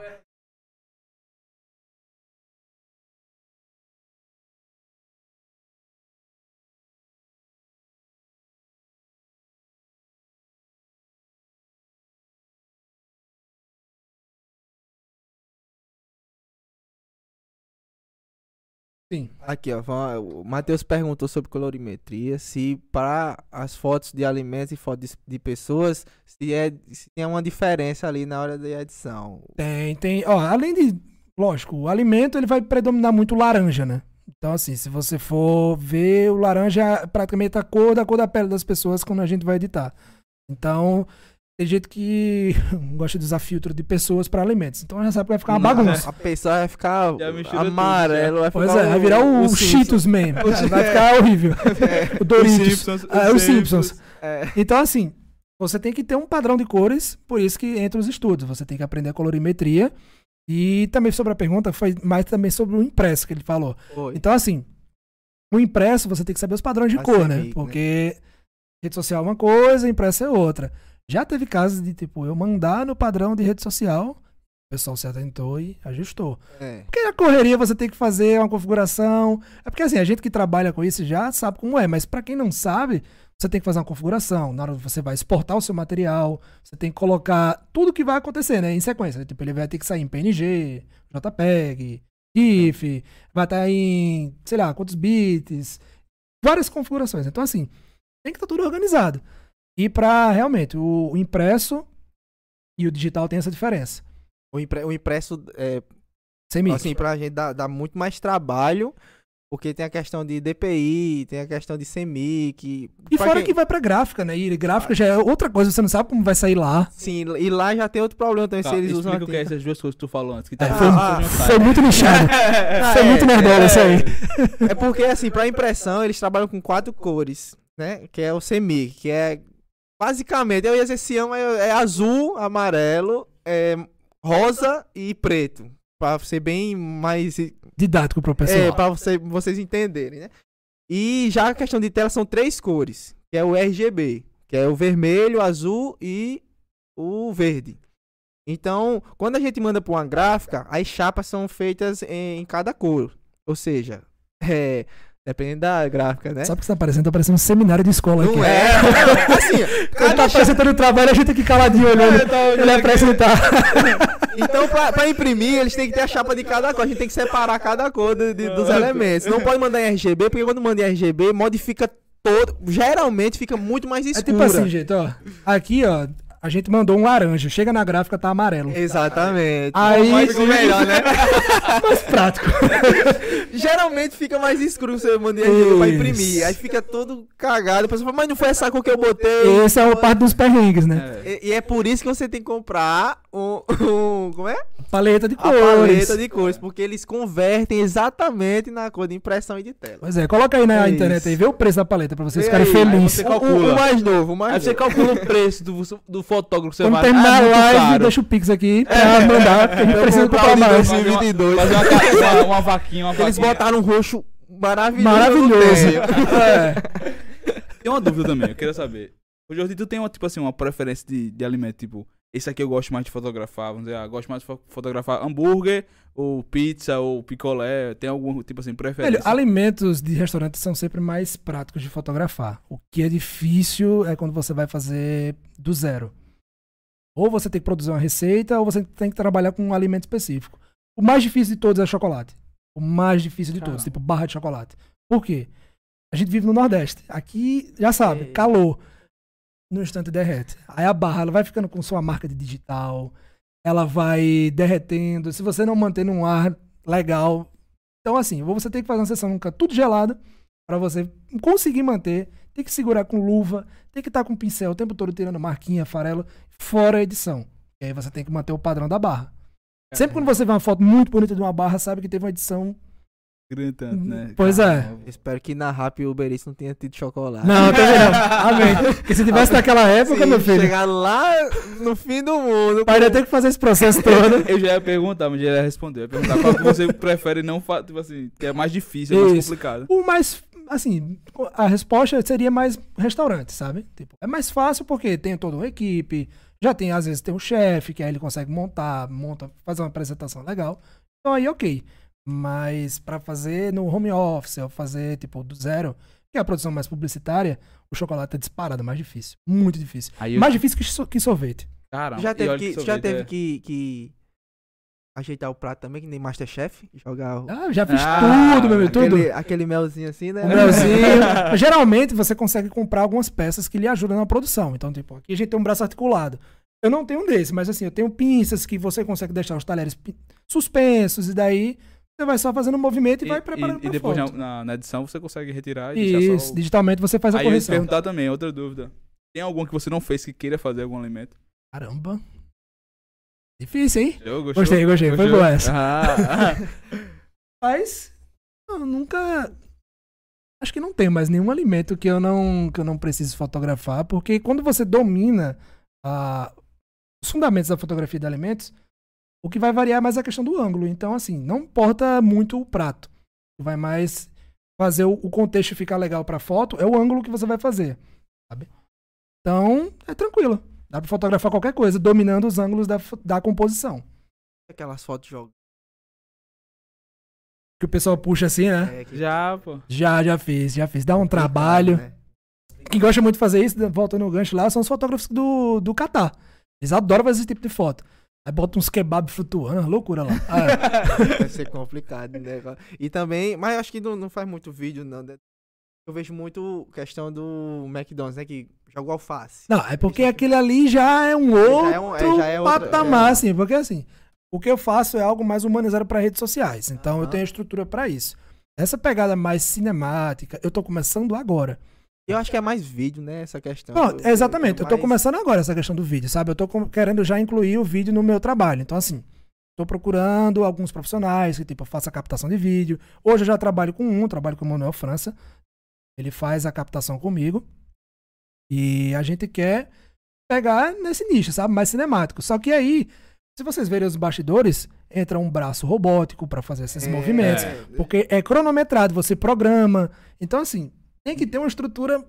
Sim. Aqui, ó. O Matheus perguntou sobre colorimetria. Se para as fotos de alimentos e fotos de, de pessoas, se, é, se tem uma diferença ali na hora da edição. Tem, tem. Ó, além de. Lógico, o alimento ele vai predominar muito o laranja, né? Então, assim, se você for ver, o laranja é praticamente a cor da cor da pele das pessoas quando a gente vai editar. Então, tem gente que gosta de usar filtro de pessoas para alimentos. Então já sabe que vai ficar uma Não, bagunça. A pessoa vai ficar amarelo, vai Pois ficar é, vai virar o, Cheetos mesmo. Vai ficar horrível. o Doritos. Simpsons, Ah, os Simpsons. É, Então, assim, você tem que ter um padrão de cores, por isso que entra os estudos. Você tem que aprender a colorimetria. E também sobre a pergunta, foi mais também sobre o impresso que ele falou. foi. Então, assim, o impresso você tem que saber os padrões de A cor, né? CMYK, né? Porque rede social é uma coisa, impresso é outra. Já teve casos de, tipo, eu mandar no padrão de rede social, o pessoal se atentou e ajustou. É. Porque na correria você tem que fazer uma configuração. É porque assim, a gente que trabalha com isso já sabe como é, mas pra quem não sabe, você tem que fazer uma configuração. Na hora que você vai exportar o seu material, você tem que colocar tudo que vai acontecer, né? Em sequência. Tipo, ele vai ter que sair em PNG, JPEG, GIF, vai estar em, sei lá, quantos bits, várias configurações. Então, assim, tem que estar tudo organizado. E pra realmente, o, o impresso e o digital tem essa diferença. O, impre- o impresso, é, Sem assim, pra gente dá, dá muito mais trabalho, porque tem a questão de DPI, tem a questão de CMYK. E fora quem- que vai pra gráfica, né? E gráfica já é outra coisa, você não sabe como vai sair lá. Sim, e lá já tem outro problema também, Tá, se eles usam o que é essas duas coisas que tu falou antes. Que É, tá foi- ah, Foi muito nichado. Ah, Foi é, muito nerdola isso aí. É porque, assim, pra impressão, eles trabalham com quatro cores, né? Que é o CMYK, que é basicamente, eu ia dizer é, é azul, amarelo, é rosa e preto. Pra ser bem mais. Didático pro É, pessoal. pra você- vocês entenderem, né? E já a questão de tela são três cores, que é o RGB, que é o vermelho, azul e o verde. Então, quando a gente manda para uma gráfica, as chapas são feitas em, em cada cor. Ou seja, é, Dependendo da gráfica, né? Sabe o que você tá parecendo? Tá parecendo um seminário de escola aqui. Não é. Não, assim, Quando tá apresentando o trabalho, a gente aqui caladinho olhando ele apresentar. Então, pra, pra imprimir, eles têm que ter a chapa de cada cor. A gente tem que separar cada cor de- de- dos elementos. Não pode mandar em RGB, porque quando manda em RGB, modifica todo. Geralmente fica muito mais É escura. tipo assim, gente, ó. Aqui, ó, a gente mandou um laranja. Chega na gráfica, tá amarelo. Exatamente. Aí- Mas ficou melhor, né? Mais prático. Geralmente fica mais escuro você manda pra imprimir. Aí fica todo cagado. A pessoa fala, mas não foi essa cor que eu botei. Esse é o parte dos perrengues, né? É. E, e é por isso que você tem que comprar um. um como é? Paleta de A cores. paleta de cores. Porque eles convertem exatamente na cor de impressão e de tela. Pois é, coloca aí na É internet isso. aí, vê o preço da paleta pra vocês ficarem felizes. você O, calcula. o mais novo, o mais Aí você novo. calcula o preço do, do fotógrafo você Quando vai. terminar Ah, a muito live, deixa o Pix aqui pra mandar, porque a gente precisa comprar mais. 2022. Fazer uma, uma, uma vaquinha, uma Eles vaquinha. botaram um roxo maravilhoso. Maravilhoso. É. Tem uma dúvida também, eu queria saber. O Jordi, tu tem uma, tipo assim, uma preferência de, de alimento, tipo, esse aqui eu gosto mais de fotografar, vamos dizer, ah, gosto mais de fo- fotografar hambúrguer, ou pizza, ou picolé, tem algum, tipo assim, preferência? Velho, alimentos de restaurante são sempre mais práticos de fotografar. O que é difícil é quando você vai fazer do zero. Ou você tem que produzir uma receita, ou você tem que trabalhar com um alimento específico. O mais difícil de todos é chocolate. O mais difícil de todos, Caramba. tipo barra de chocolate. Por quê? A gente vive no Nordeste. Aqui, já sabe, calor. No instante derrete. Aí a barra, ela vai ficando com sua marca de digital. Ela vai derretendo. Se você não manter num ar legal. Então, assim, você tem que fazer uma sessão nunca tudo gelada para você conseguir manter. Tem que segurar com luva. Tem que estar com pincel o tempo todo tirando marquinha, farelo, fora a edição. E aí você tem que manter o padrão da barra. Sempre quando você vê uma foto muito bonita de uma barra, sabe que teve uma edição. Tanto, né? Pois é. Espero que na Rap o Uber Eats não tenha tido chocolate. Não, tá vendo? Amém. Porque se tivesse naquela época, Sim, meu filho, Chegar lá no fim do mundo. pai ia ter que fazer esse processo todo. Eu já ia perguntar, mas já ia responder. Eu ia perguntar qual que você prefere não fa- tipo assim, que é mais difícil, é mais Isso. complicado. O mais, assim, a resposta seria mais restaurante, sabe? Tipo, é mais fácil porque tem toda uma equipe, já tem, às vezes, tem um chefe, que aí ele consegue montar, monta, fazer uma apresentação legal. Então aí, ok. Mas pra fazer no home office, ou fazer, tipo, do zero, que é a produção mais publicitária, o chocolate é disparado, mais difícil. Muito difícil. Aí eu, Mais difícil que, so- que sorvete. caramba, Já teve, que, sorvete já teve é- que, que ajeitar o prato também, que nem Masterchef. Jogar o, Ah, já fiz Ah, tudo, meu amigo, tudo. aquele, melzinho assim, né? O melzinho. Geralmente você consegue comprar algumas peças que lhe ajudam na produção. Então, tipo, aqui a gente tem um braço articulado. Eu não tenho um desse, mas assim, eu tenho pinças que você consegue deixar os talheres suspensos, e daí você vai só fazendo o movimento e, vai preparando e, pra depois na, na, na edição você consegue retirar e Isso, o... digitalmente você faz a Aí eu ia te correção. perguntar também, outra dúvida. Tem algum que você não fez que queira fazer algum alimento? Caramba. Difícil, hein? Eu gostou? Gostei, gostei. Foi boa essa. Ah, Mas eu nunca. Acho que não tem mais nenhum alimento que eu não, que eu não preciso fotografar, porque quando você domina ah, os fundamentos da fotografia de alimentos, o que vai variar é mais a questão do ângulo. Então, assim, não importa muito o prato. O que Vai mais fazer o, o contexto ficar legal pra foto é o ângulo que você vai fazer, sabe? Então, é tranquilo. Dá pra fotografar qualquer coisa, dominando os ângulos da, da composição. Aquelas fotos jogando. Que o pessoal puxa assim, né? É, que- já, pô. Já, já fiz, já fiz. Dá um trabalho. né? Quem gosta muito de fazer isso, voltando no gancho lá, são os fotógrafos do, do Catar. Eles adoram fazer esse tipo de foto. Aí bota uns kebab flutuando, uma loucura lá. Ah, é. Vai ser complicado, né? E também, mas acho que não, não faz muito vídeo, não. né? Eu vejo muito questão do McDonald's, né? Que joga alface. Não, é porque aquele ali já é um outro Já é um- é, já é outra- patamar, é. assim. Porque assim, o que eu faço é algo mais humanizado para redes sociais. Então eu tenho a estrutura para isso. Essa pegada mais cinemática, eu tô começando agora. Eu acho que é mais vídeo, né? Essa questão. Pronto, Eu- exatamente. Eu tô mais- começando agora essa questão do vídeo, sabe? Eu tô querendo já incluir o vídeo no meu trabalho. Então, assim, tô procurando alguns profissionais que, tipo, faça captação de vídeo. Hoje eu já trabalho com um, trabalho com o Manuel França. Ele faz a captação comigo. E a gente quer pegar nesse nicho, sabe? Mais cinemático. Só que aí, se vocês verem os bastidores, entra um braço robótico para fazer esses É, movimentos. é. Porque é cronometrado, você programa. Então, assim, tem que ter uma estrutura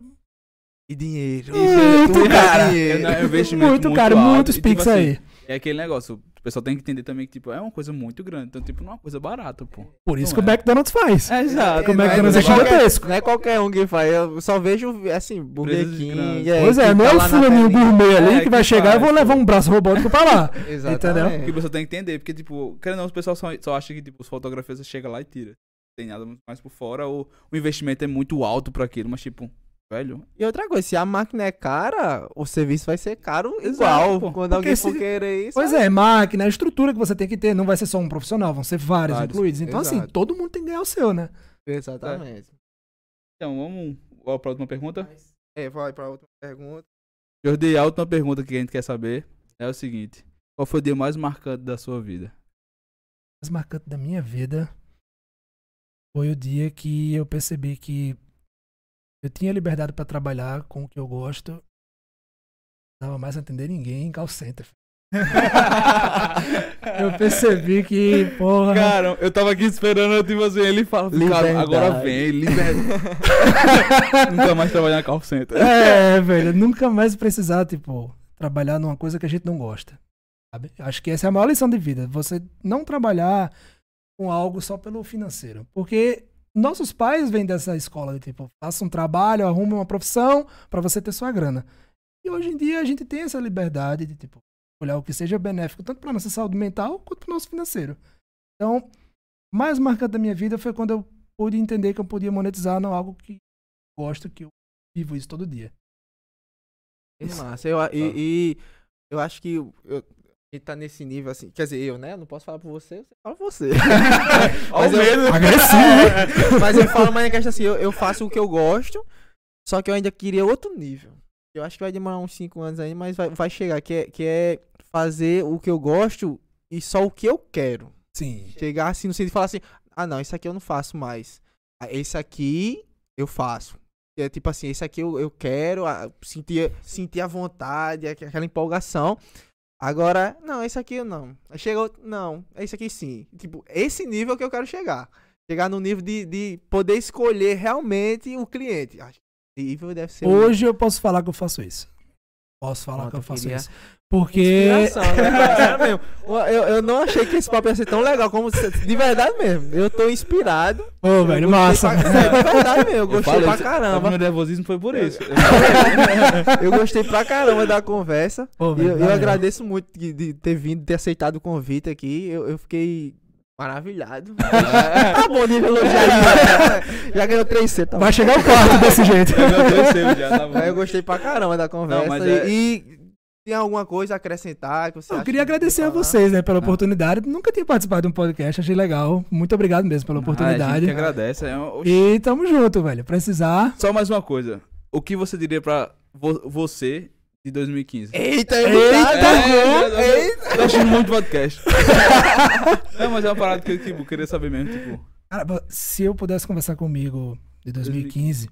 E dinheiro. Muito, Tudo é dinheiro. É investimento Muito, muito cara, alto. muitos E, tipo Pix assim, aí. É aquele negócio, o pessoal tem que entender também que, tipo, é uma coisa muito grande. Então, tipo, não é uma coisa barata, pô. Por isso Não que é. o McDonald's faz. É, exato. Como é que não não é qualquer- gigantesco? Não é qualquer um que faz. Eu só vejo, assim, Burger King. grandes. Pois é, que não tá é o lá na fulaninho gourmet ali É, que vai que chegar e vou levar um braço robótico pra lá. Exatamente. Que o pessoal tem que entender, porque, tipo, querendo ou não, o pessoal só, só acha que, tipo, os fotógrafos chega lá e tira. Tem nada muito mais por fora, ou o investimento é muito alto pra aquilo, mas, tipo, velho. E outra coisa, se a máquina é cara, o serviço vai ser caro Exato, igual. pô. Quando Porque alguém se- for querer isso. Pois é, máquina, a estrutura que você tem que ter, não vai ser só um profissional, vão ser vários, Vários, incluídos. Então, assim, exato. todo mundo tem que ganhar o seu, né? Exatamente. Então, vamos para a próxima pergunta. É, vai pra outra pergunta. Jordi, a última pergunta que a gente quer saber é o seguinte: Qual foi o dia mais marcante da sua vida? Mais marcante da minha vida foi o dia que eu percebi que eu tinha liberdade pra trabalhar com o que eu gosto. Não dava mais a atender ninguém em call center. eu percebi que, porra. Cara, eu tava aqui esperando, tipo assim, ele fala, cara, agora vem, liberdade. Nunca mais trabalhar na call center. É, velho, nunca mais precisar, tipo, trabalhar numa coisa que a gente não gosta. Sabe? Acho que essa é a maior lição de vida. Você não trabalhar com algo só pelo financeiro. Porque nossos pais vêm dessa escola de tipo, faça um trabalho, arrume uma profissão pra você ter sua grana. E hoje em dia a gente tem essa liberdade de tipo, olhar o que seja benéfico tanto pra nossa saúde mental quanto pro nosso financeiro. Então, mais marcante da minha vida foi quando eu pude entender que eu podia monetizar no algo que gosto, que eu vivo isso todo dia. Que massa. Eu, e, e eu acho que eu, eu- gente tá nesse nível assim. Quer dizer, eu, né? Não posso falar por você, você fala por você. mas, eu, Agressivo! mas eu falo mais na questão assim, eu, eu faço o que eu gosto, só que eu ainda queria outro nível. Eu acho que vai demorar uns 5 anos aí, mas vai, vai chegar, que é, que é fazer o que eu gosto e só o que eu quero. Sim. Chegar assim sentido de falar assim, ah não, esse aqui eu não faço mais. Ah, Esse aqui eu faço. É tipo assim, esse aqui eu, eu quero, ah, sentir, sentir a vontade, aqu- aquela empolgação. Agora, não, esse aqui eu não. Outro, não, esse aqui sim. Tipo, esse nível que eu quero chegar. Chegar no nível de, de poder escolher realmente o cliente. Nível deve ser um- Hoje eu posso falar que eu faço isso. Posso falar Pronto, que eu eu faço queria isso. Porque. Né? Mesmo. Eu, eu não achei que esse papo ia ser tão legal como. De verdade mesmo. Eu tô inspirado. Ô, Eu velho, massa. Pra, Sério, de verdade mesmo. Eu gostei falei, pra o caramba. meu nervosismo foi por isso. Eu gostei pra caramba da conversa. Ô, velho, eu, eu agradeço muito de, de ter vindo, ter aceitado o convite aqui. Eu, eu fiquei maravilhado. tá bom de elogiar. Já ganhou 3C, tá bom. Vai chegar o quarto desse jeito. É meu terceiro já, tá bom. Aí Eu gostei pra caramba da conversa. mas e, é- e tem alguma coisa a acrescentar que você Eu queria que agradecer a vocês, né, Ah. pela oportunidade. Nunca tinha participado de um podcast, achei legal. Muito obrigado mesmo pela Ah, a gente oportunidade. que agradece. É um- E tamo junto, velho. Precisar. Só mais uma coisa. O que você diria pra vo- você de 2015? Eita, Eita, Eita, É, Eita. Tô assistindo muito podcast. Não, mas é uma parada que eu tipo, queria saber mesmo, tipo, Cara, se eu pudesse conversar comigo de 2015,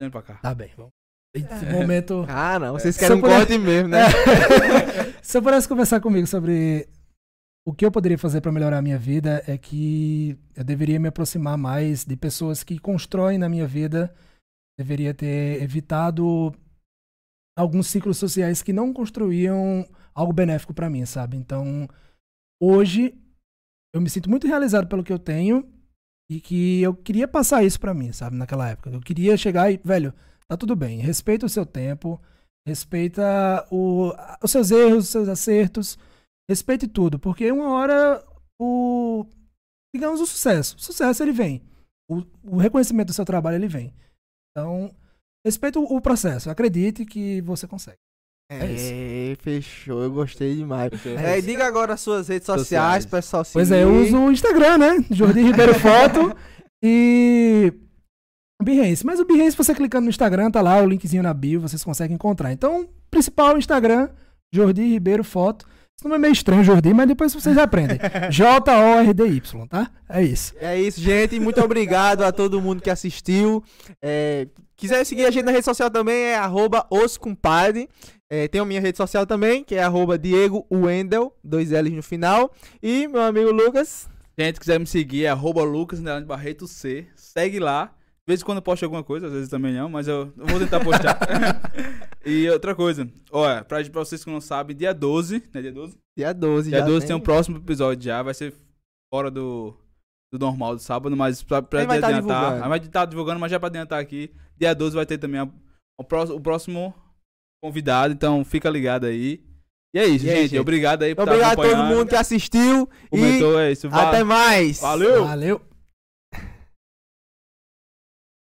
vem pra cá. tá bem. Vamos. Esse É. momento. Ah, não. Vocês querem um corte mesmo, né? Se eu pudesse conversar comigo sobre o que eu poderia fazer para melhorar a minha vida, é que eu deveria me aproximar mais de pessoas que constroem na minha vida. Deveria ter evitado alguns ciclos sociais que não construíam algo benéfico para mim, sabe? Então, hoje eu me sinto muito realizado pelo que eu tenho e que eu queria passar isso para mim, sabe? Naquela época. Eu queria chegar e, velho, tá tudo bem. Respeita o seu tempo, respeita o- os seus erros, os seus acertos, respeite tudo, porque uma hora o digamos o sucesso, o sucesso ele vem, o, o reconhecimento do seu trabalho ele vem. Então respeite o, o processo, acredite que você consegue. É isso. É, fechou. Eu gostei demais. Fechou. É, diga agora as suas redes sociais, Sociais. pessoal. Pois é, eu uso o Instagram, né? Jordi Ribeiro Foto e Behance. Mas o Behance, você clicando no Instagram, tá lá o linkzinho na bio, vocês conseguem encontrar. Então, principal Instagram, Jordi Ribeiro Foto. Esse nome é meio estranho, Jordi, mas depois vocês aprendem. J-O-R-D-Y, tá? É isso. É isso, gente. Muito obrigado a todo mundo que assistiu. É, quiser seguir a gente na rede social também, é arroba oscompadre. É, tem a minha rede social também, que é arroba Diego Wendel, dois L's no final. E meu amigo Lucas. Gente, quiser me seguir, é arroba Lucas underline Barreto C. Segue lá. De vez em quando eu posto alguma coisa, às vezes também não, mas eu, vou tentar postar. e outra coisa, olha, pra, pra vocês que não sabem, dia 12, né? Dia 12? Dia 12 Dia já 12 tem um próximo episódio já, vai ser fora do, do normal do sábado, mas pra, pra vai tá adiantar. divulgando? a vai estar divulgando, mas já pra adiantar aqui. Dia 12 vai ter também a- o, pró- o próximo convidado, então fica ligado aí. E é isso, E aí, gente, gente? Obrigado aí por Obrigado a todo mundo que assistiu. Comentou, é isso. E até mais. Valeu! Valeu.